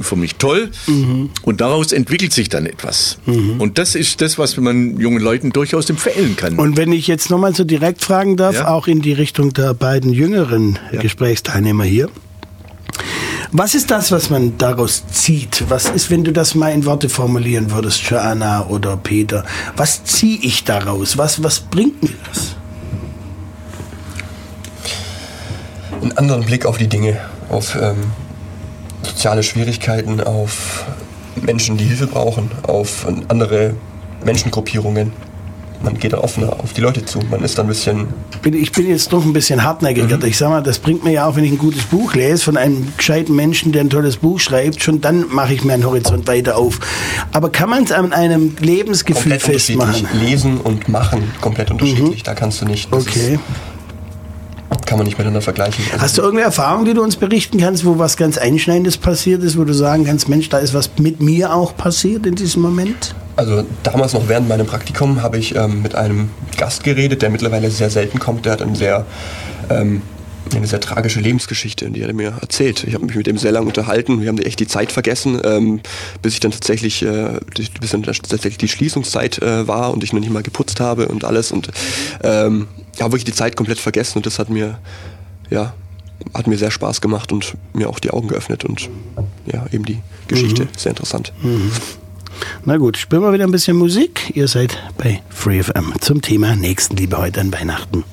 für mich toll. Mhm. Und daraus entwickelt sich dann etwas. Und das ist das, was man jungen Leuten durchaus empfehlen kann. Und wenn ich jetzt nochmal so direkt fragen darf, Ja. auch in die Richtung der beiden jüngeren Gesprächsteilnehmer hier. Was ist das, was man daraus zieht? Was ist, wenn du das mal in Worte formulieren würdest, Joanna oder Peter? Was ziehe ich daraus? Was, was bringt mir das? einen anderen Blick auf die Dinge, auf ähm, soziale Schwierigkeiten, auf Menschen, die Hilfe brauchen, auf andere Menschengruppierungen. man geht dann offener auf die Leute zu. Man ist dann ein bisschen. Ich bin jetzt doch ein bisschen hartnäckiger. Mhm. Ich sag mal, das bringt mir ja auch, wenn ich ein gutes Buch lese von einem gescheiten Menschen, der ein tolles Buch schreibt, schon dann mache ich meinen Horizont weiter auf. Aber kann man es an einem Lebensgefühl komplett festmachen? Lesen und machen komplett unterschiedlich. Mhm. Da kannst du nicht. Okay. Ist, kann man nicht miteinander vergleichen. Also Hast du irgendeine Erfahrung, die du uns berichten kannst, wo was ganz Einschneidendes passiert ist, wo du sagen kannst, Mensch, da ist was mit mir auch passiert in diesem Moment? Also damals noch während meinem Praktikum habe ich ähm, mit einem Gast geredet, der mittlerweile sehr selten kommt. Der hat einen sehr ähm, eine sehr tragische Lebensgeschichte, die hat er mir erzählt. Ich habe mich mit ihm sehr lange unterhalten. Wir haben echt die Zeit vergessen, ähm, bis ich dann tatsächlich, äh, bis dann tatsächlich die Schließungszeit äh, war und ich noch nicht mal geputzt habe und alles und ähm, habe wirklich die Zeit komplett vergessen und das hat mir, ja, hat mir sehr Spaß gemacht und mir auch die Augen geöffnet und ja, eben die Geschichte. Mhm. Sehr interessant. Mhm. Na gut, spielen wir wieder ein bisschen Musik. Ihr seid bei FreeFM zum Thema Nächstenliebe heute an Weihnachten.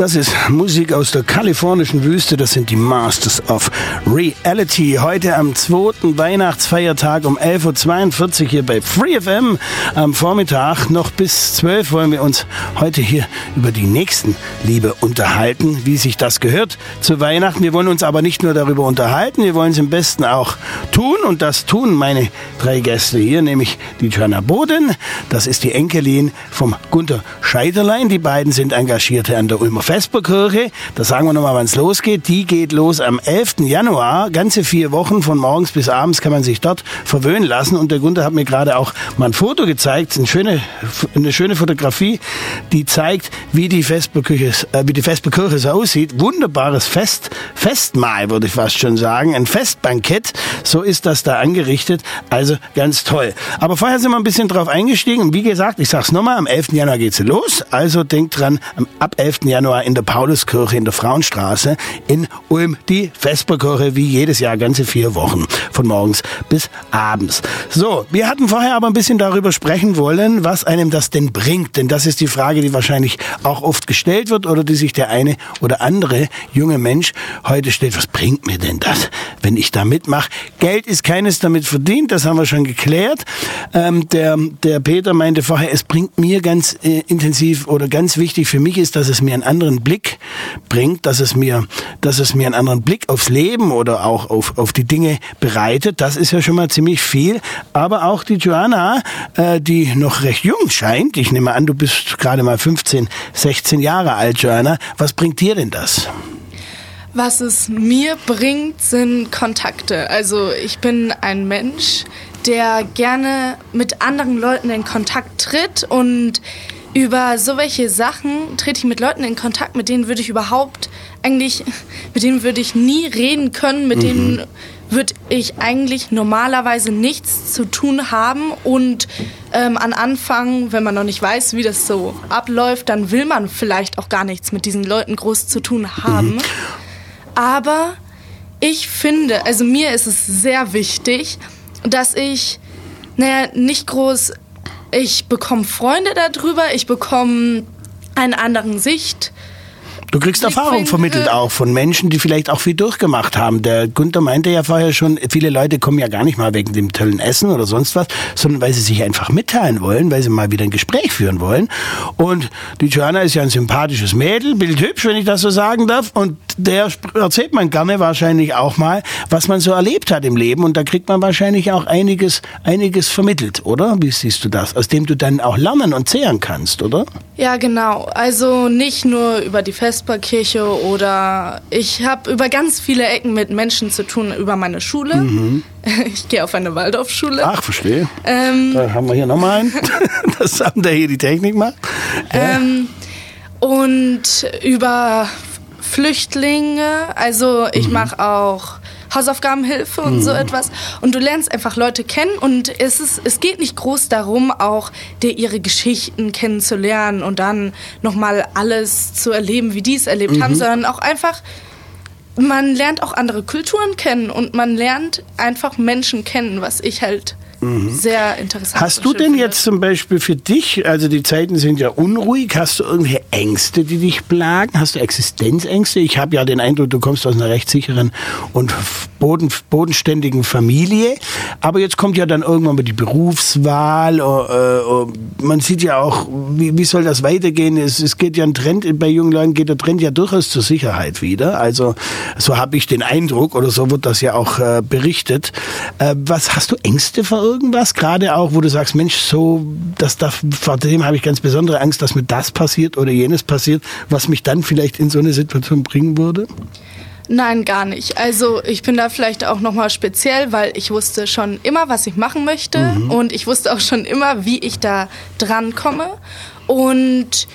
Das ist Musik aus der kalifornischen Wüste. Das sind die Masters of Reality. Heute am zweiten Weihnachtsfeiertag um 11.42 Uhr hier bei FreeFM. Am Vormittag noch bis 12 wollen wir uns heute hier über die nächsten Liebe unterhalten, wie sich das gehört zu Weihnachten. Wir wollen uns aber nicht nur darüber unterhalten, wir wollen es im besten auch tun. Und das tun meine drei Gäste hier, nämlich die Joanna Boden. Das ist die Enkelin vom Gunter Scheiterlein. Die beiden sind Engagierte an der Ulmer Vesperkirche, da sagen wir nochmal, wann es losgeht. Die geht los am 11. Januar. Ganze vier Wochen von morgens bis abends kann man sich dort verwöhnen lassen. Und der Gunther hat mir gerade auch mal ein Foto gezeigt, eine schöne, eine schöne Fotografie, die zeigt, wie die Vesperkirche, äh, wie die Vesperkirche so aussieht. Wunderbares Fest, Festmahl würde ich fast schon sagen. Ein Festbankett. So ist das da angerichtet. Also ganz toll. Aber vorher sind wir ein bisschen drauf eingestiegen. Und wie gesagt, ich sag's nochmal, am 11. Januar geht's los. Also denkt dran, ab 11. Januar in der Pauluskirche in der Frauenstraße in Ulm die Vesperkirche wie jedes Jahr ganze vier Wochen von morgens bis abends. So, wir hatten vorher aber ein bisschen darüber sprechen wollen, was einem das denn bringt, denn das ist die Frage, die wahrscheinlich auch oft gestellt wird oder die sich der eine oder andere junge Mensch heute stellt. Was bringt mir denn das, wenn ich da mitmache? Geld ist keines damit verdient, das haben wir schon geklärt. Ähm, der, der Peter meinte vorher, es bringt mir ganz äh, intensiv oder ganz wichtig für mich ist, dass es mir einen anderen anderen Blick bringt, dass es mir, dass es mir einen anderen Blick aufs Leben oder auch auf, auf die Dinge bereitet. Das ist ja schon mal ziemlich viel. Aber auch die Joanna, äh, die noch recht jung scheint, ich nehme an, du bist gerade mal 15, 16 Jahre alt, Joanna. Was bringt dir denn das? Was es mir bringt, sind Kontakte. Also ich bin ein Mensch, der gerne mit anderen Leuten in Kontakt tritt und über so welche Sachen trete ich mit Leuten in Kontakt, mit denen würde ich überhaupt eigentlich, mit denen würde ich nie reden können, mit mhm. denen würde ich eigentlich normalerweise nichts zu tun haben und ähm, an Anfang, wenn man noch nicht weiß, wie das so abläuft, dann will man vielleicht auch gar nichts mit diesen Leuten groß zu tun haben. Mhm. Aber ich finde, also mir ist es sehr wichtig, dass ich, naja, nicht groß ich bekomme Freunde darüber, ich bekomme einen anderen Sicht Du kriegst Erfahrung vermittelt auch von Menschen, die vielleicht auch viel durchgemacht haben. Der Günther meinte ja vorher schon, viele Leute kommen ja gar nicht mal wegen dem tollen Essen oder sonst was, sondern weil sie sich einfach mitteilen wollen, weil sie mal wieder ein Gespräch führen wollen. Und die Joanna ist ja ein sympathisches Mädel, bildhübsch, wenn ich das so sagen darf. Und der erzählt man gerne wahrscheinlich auch mal, was man so erlebt hat im Leben. Und da kriegt man wahrscheinlich auch einiges, einiges vermittelt, oder? Wie siehst du das? Aus dem du dann auch lernen und zehren kannst, oder? Ja, genau. Also nicht nur über die Fest Vesperkirche oder ich habe über ganz viele Ecken mit Menschen zu tun, über meine Schule. Mhm. Ich gehe auf eine Waldorfschule. Ach, verstehe. Ähm, da haben wir hier nochmal einen. das haben der hier die Technik macht. Ja. Ähm, und über Flüchtlinge. Also ich mhm. mache auch Hausaufgabenhilfe und mhm. so etwas. Und du lernst einfach Leute kennen und es, ist, es geht nicht groß darum, auch der, ihre Geschichten kennenzulernen und dann nochmal alles zu erleben, wie die es erlebt mhm. haben, sondern auch einfach, man lernt auch andere Kulturen kennen und man lernt einfach Menschen kennen, was ich halt sehr interessant. Hast du denn jetzt zum Beispiel für dich, also die Zeiten sind ja unruhig, hast du irgendwelche Ängste, die dich plagen? Hast du Existenzängste? Ich habe ja den Eindruck, du kommst aus einer rechtssicheren und boden, bodenständigen Familie. Aber jetzt kommt ja dann irgendwann mal die Berufswahl. Äh, äh, man sieht ja auch, wie, wie soll das weitergehen? Es, es geht ja ein Trend, bei jungen Leuten geht der Trend ja durchaus zur Sicherheit wieder. Also so habe ich den Eindruck oder so wird das ja auch äh, berichtet. Was hast du Ängste vor irgendwas? Gerade auch, wo du sagst, Mensch, so, das darf, vor dem habe ich ganz besondere Angst, dass mir das passiert oder jenes passiert, was mich dann vielleicht in so eine Situation bringen würde? Nein, gar nicht. Also ich bin da vielleicht auch nochmal speziell, weil ich wusste schon immer, was ich machen möchte und ich wusste auch schon immer, wie ich da dran komme. Und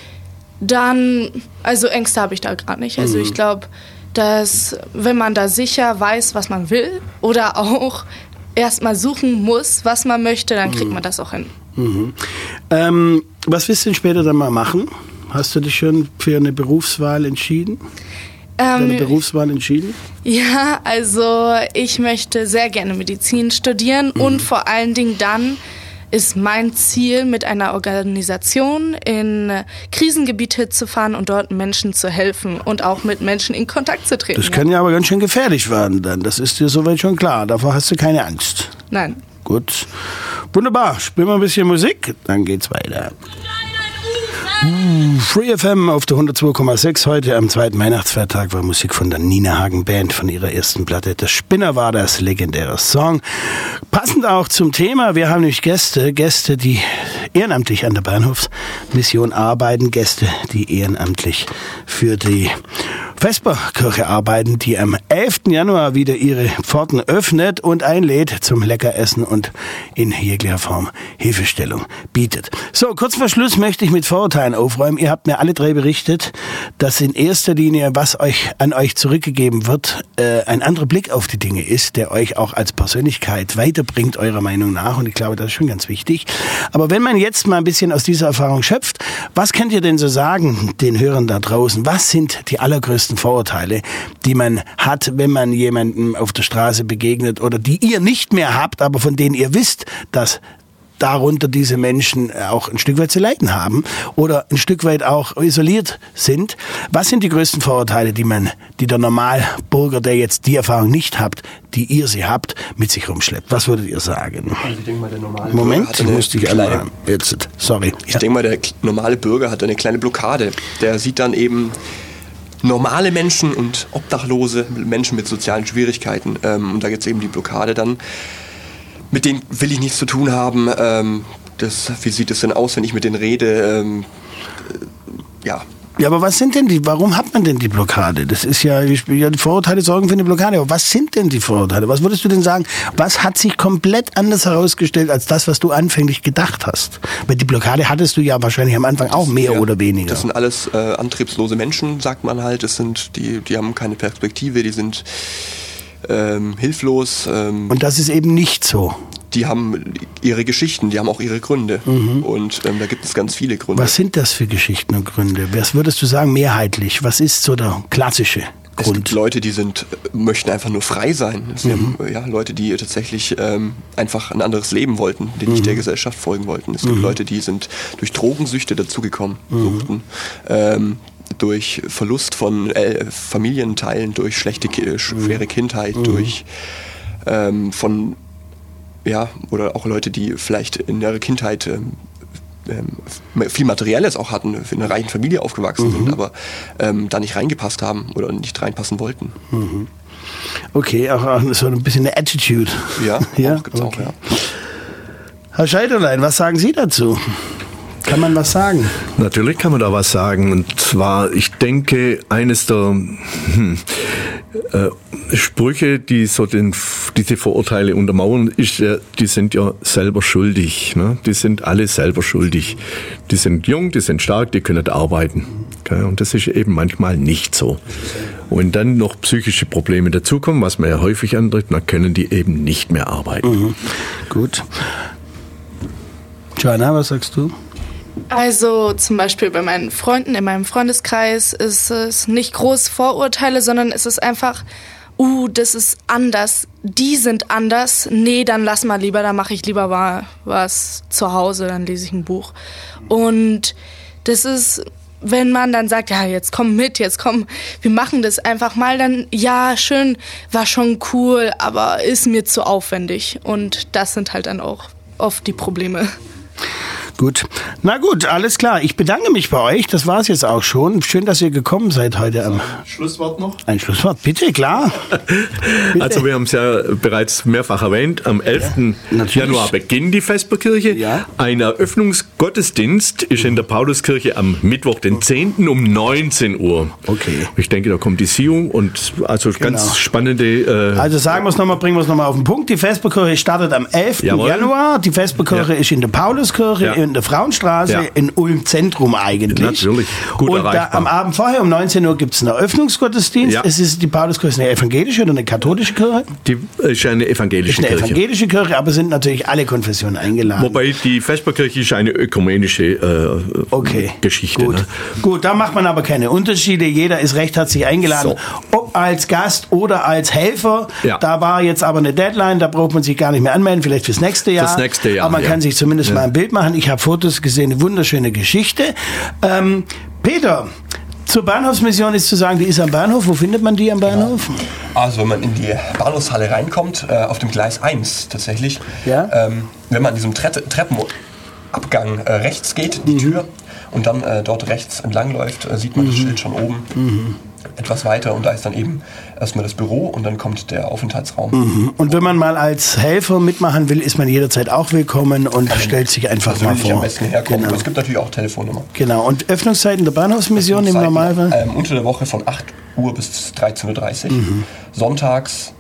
dann, also Ängste habe ich da gar nicht. Also ich glaube, dass wenn man da sicher weiß, was man will oder auch erstmal suchen muss, was man möchte, dann kriegt man das auch hin. Ähm, was willst du denn später dann mal machen? Hast du dich schon für eine Berufswahl entschieden? Deine Ähm, Berufswahl entschieden? Ja, also ich möchte sehr gerne Medizin studieren und vor allen Dingen dann ist mein Ziel, mit einer Organisation in Krisengebiete zu fahren und dort Menschen zu helfen und auch mit Menschen in Kontakt zu treten. Das kann ja aber ganz schön gefährlich werden dann. Das ist dir soweit schon klar. Davor hast du keine Angst. Nein. Gut. Wunderbar. Spielen wir ein bisschen Musik, dann geht's weiter. Free FM auf der 102,6 heute am zweiten Weihnachtsfeiertag war Musik von der Nina Hagen Band von ihrer ersten Platte. Der Spinner war das legendäre Song. Passend auch zum Thema, wir haben nämlich Gäste, Gäste, die ehrenamtlich an der Bahnhofsmission arbeiten, Gäste, die ehrenamtlich für die Vesperkirche arbeiten, die am 11. Januar wieder ihre Pforten öffnet und einlädt zum Leckeressen und in jeglicher Form Hilfestellung bietet. So, kurz vor Schluss möchte ich mit Vorurteilen aufräumen. Ihr habt mir alle drei berichtet, dass in erster Linie, was euch an euch zurückgegeben wird, äh, ein anderer Blick auf die Dinge ist, der euch auch als Persönlichkeit weiterbringt, eurer Meinung nach. Und ich glaube, das ist schon ganz wichtig. Aber wenn man jetzt mal ein bisschen aus dieser Erfahrung schöpft, was könnt ihr denn so sagen, den Hörern da draußen? Was sind die allergrößten Vorurteile, die man hat, wenn man jemandem auf der Straße begegnet oder die ihr nicht mehr habt, aber von denen ihr wisst, dass darunter diese Menschen auch ein Stück weit zu leiden haben oder ein Stück weit auch isoliert sind. Was sind die größten Vorurteile, die man, die der Normalbürger, der jetzt die Erfahrung nicht habt, die ihr sie habt, mit sich rumschleppt? Was würdet ihr sagen? Also ich denke mal, der normale Moment, Bürger hat ich eine muss dich kleine, einmal, jetzt, sorry. Ich denke mal, der normale Bürger hat eine kleine Blockade. Der sieht dann eben normale Menschen und Obdachlose, Menschen mit sozialen Schwierigkeiten. Ähm, und da gibt es eben die Blockade dann. Mit denen will ich nichts zu tun haben. Ähm, das, wie sieht es denn aus, wenn ich mit denen rede? Ähm, äh, ja, Ja, aber was sind denn die, warum hat man denn die Blockade? Das ist ja, die Vorurteile sorgen für eine Blockade. Aber was sind denn die Vorurteile? Was würdest du denn sagen? Was hat sich komplett anders herausgestellt als das, was du anfänglich gedacht hast? Weil die Blockade hattest du ja wahrscheinlich am Anfang auch mehr Ja, oder weniger. Das sind alles äh, antriebslose Menschen, sagt man halt. Das sind die, die haben keine Perspektive, die sind ähm, hilflos. Ähm, Und das ist eben nicht so. die haben ihre Geschichten, die haben auch ihre Gründe. Und ähm, da gibt es ganz viele Gründe. Mhm. Was sind das für Geschichten und Gründe? Was würdest du sagen, mehrheitlich? Was ist so der klassische es gibt Grund? Leute, die sind, möchten einfach nur frei sein. Es gibt Mhm. ja, Leute, die tatsächlich ähm, einfach ein anderes Leben wollten, die nicht Mhm. der Gesellschaft folgen wollten. Es gibt Leute, die sind durch Drogensüchte dazugekommen, Mhm. suchten. Ähm, durch Verlust von äh, Familienteilen, durch schlechte, Mhm. schwere Kindheit, durch ähm, von ja, oder auch Leute, die vielleicht in ihrer Kindheit ähm, ähm, viel Materielles auch hatten, in einer reichen Familie aufgewachsen Mhm. sind, aber ähm, da nicht reingepasst haben oder nicht reinpassen wollten. Okay, auch, auch so ein bisschen eine Attitude. Ja, ja? auch, gibt's auch, okay. ja. Herr Scheiderlein, was sagen Sie dazu? Kann man was sagen? Natürlich kann man da was sagen. Und zwar, ich denke, eines der hm, äh, Sprüche, die so den, diese Vorurteile untermauern, ist, ja, die sind ja selber schuldig. Ne? Die sind alle selber schuldig. Die sind jung, die sind stark, die können arbeiten. Okay? Und das ist eben manchmal nicht so. Und dann noch psychische Probleme dazukommen, was man ja häufig antritt, dann können die eben nicht mehr arbeiten. Gut. Joanna, was sagst du? Also zum Beispiel bei meinen Freunden in meinem Freundeskreis ist es nicht groß Vorurteile, sondern es ist einfach, uh, das ist anders, die sind anders, nee, dann lass mal lieber, dann mache ich lieber mal was zu Hause, dann lese ich ein Buch. Und das ist, wenn man dann sagt, ja, jetzt komm mit, jetzt komm, wir machen das einfach mal, dann ja, schön, war schon cool, aber ist mir zu aufwendig. Und das sind halt dann auch oft die Probleme. Gut. Na gut, alles klar. Ich bedanke mich bei euch. Das war es jetzt auch schon. Schön, dass ihr gekommen seid heute. Am Schlusswort noch? Ein Schlusswort, bitte, klar. Also wir haben es ja bereits mehrfach erwähnt. Am 11. natürlich. Januar beginnt die Vesperkirche. Ja. Ein Eröffnungsgottesdienst ist in der Pauluskirche am Mittwoch, den 10. um 19 Uhr. Okay. Ich denke, da kommt die Siung und also Genau. ganz spannende... Äh, Also sagen wir es nochmal, bringen wir es nochmal auf den Punkt. Die Vesperkirche startet am 11. Jawohl. Januar. Die Vesperkirche Ja. ist in der Pauluskirche, Der Frauenstraße, Ja. in Ulm Zentrum eigentlich. Natürlich. Gut Und da, erreichbar. am Abend vorher um 19 Uhr gibt es einen Eröffnungsgottesdienst. Ja. Es ist die Pauluskirche eine evangelische oder eine katholische Kirche? die ist eine evangelische Eine Kirche. evangelische Kirche, aber sind natürlich alle Konfessionen eingeladen. Wobei die Vesperkirche ist eine ökumenische äh, Okay. Geschichte. Gut. Ne? Gut, da macht man aber keine Unterschiede. Jeder ist recht herzlich eingeladen. So. Ob als Gast oder als Helfer. Ja. Da war jetzt aber eine Deadline, da braucht man sich gar nicht mehr anmelden, vielleicht fürs nächste Jahr. Fürs nächste Jahr, Aber man ja. kann sich zumindest mal ein Bild machen. Ich habe Fotos gesehen, eine wunderschöne Geschichte. Ähm, Peter, zur Bahnhofsmission ist zu sagen, die ist am Bahnhof. Wo findet man die am Bahnhof? Also wenn man in die Bahnhofshalle reinkommt, äh, auf dem Gleis 1 tatsächlich, Ja. ähm, wenn man an diesem Tre Treppenabgang äh, rechts geht, die Tür, und dann äh, dort rechts entlang läuft, äh, sieht man das Schild schon oben. Etwas weiter und da ist dann eben erstmal das Büro und dann kommt der Aufenthaltsraum. Und wenn man mal als Helfer mitmachen will, ist man jederzeit auch willkommen und stellt sich einfach mal Persönlich am vor. besten herkommen. Genau. Es gibt natürlich auch Telefonnummer. genau. Und Öffnungszeiten der Bahnhofsmission im Normalfall? Ähm, unter der Woche von 8 Uhr bis 13.30 Uhr. Mhm. Sonntags,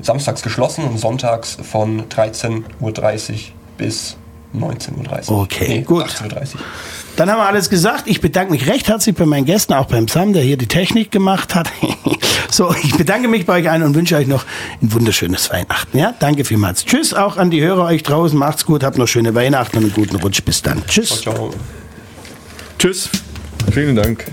samstags geschlossen und sonntags von 13.30 Uhr bis 19.30 Uhr. Okay, gut. 18.30 Uhr. Dann haben wir alles gesagt. Ich bedanke mich recht herzlich bei meinen Gästen, auch beim Sam, der hier die Technik gemacht hat. so, ich bedanke mich bei euch allen und wünsche euch noch ein wunderschönes Weihnachten. Ja, danke vielmals. Tschüss auch an die Hörer euch draußen. Macht's gut, habt noch schöne Weihnachten und einen guten Rutsch. Bis dann. Tschüss. Ciao. Tschüss. Vielen Dank.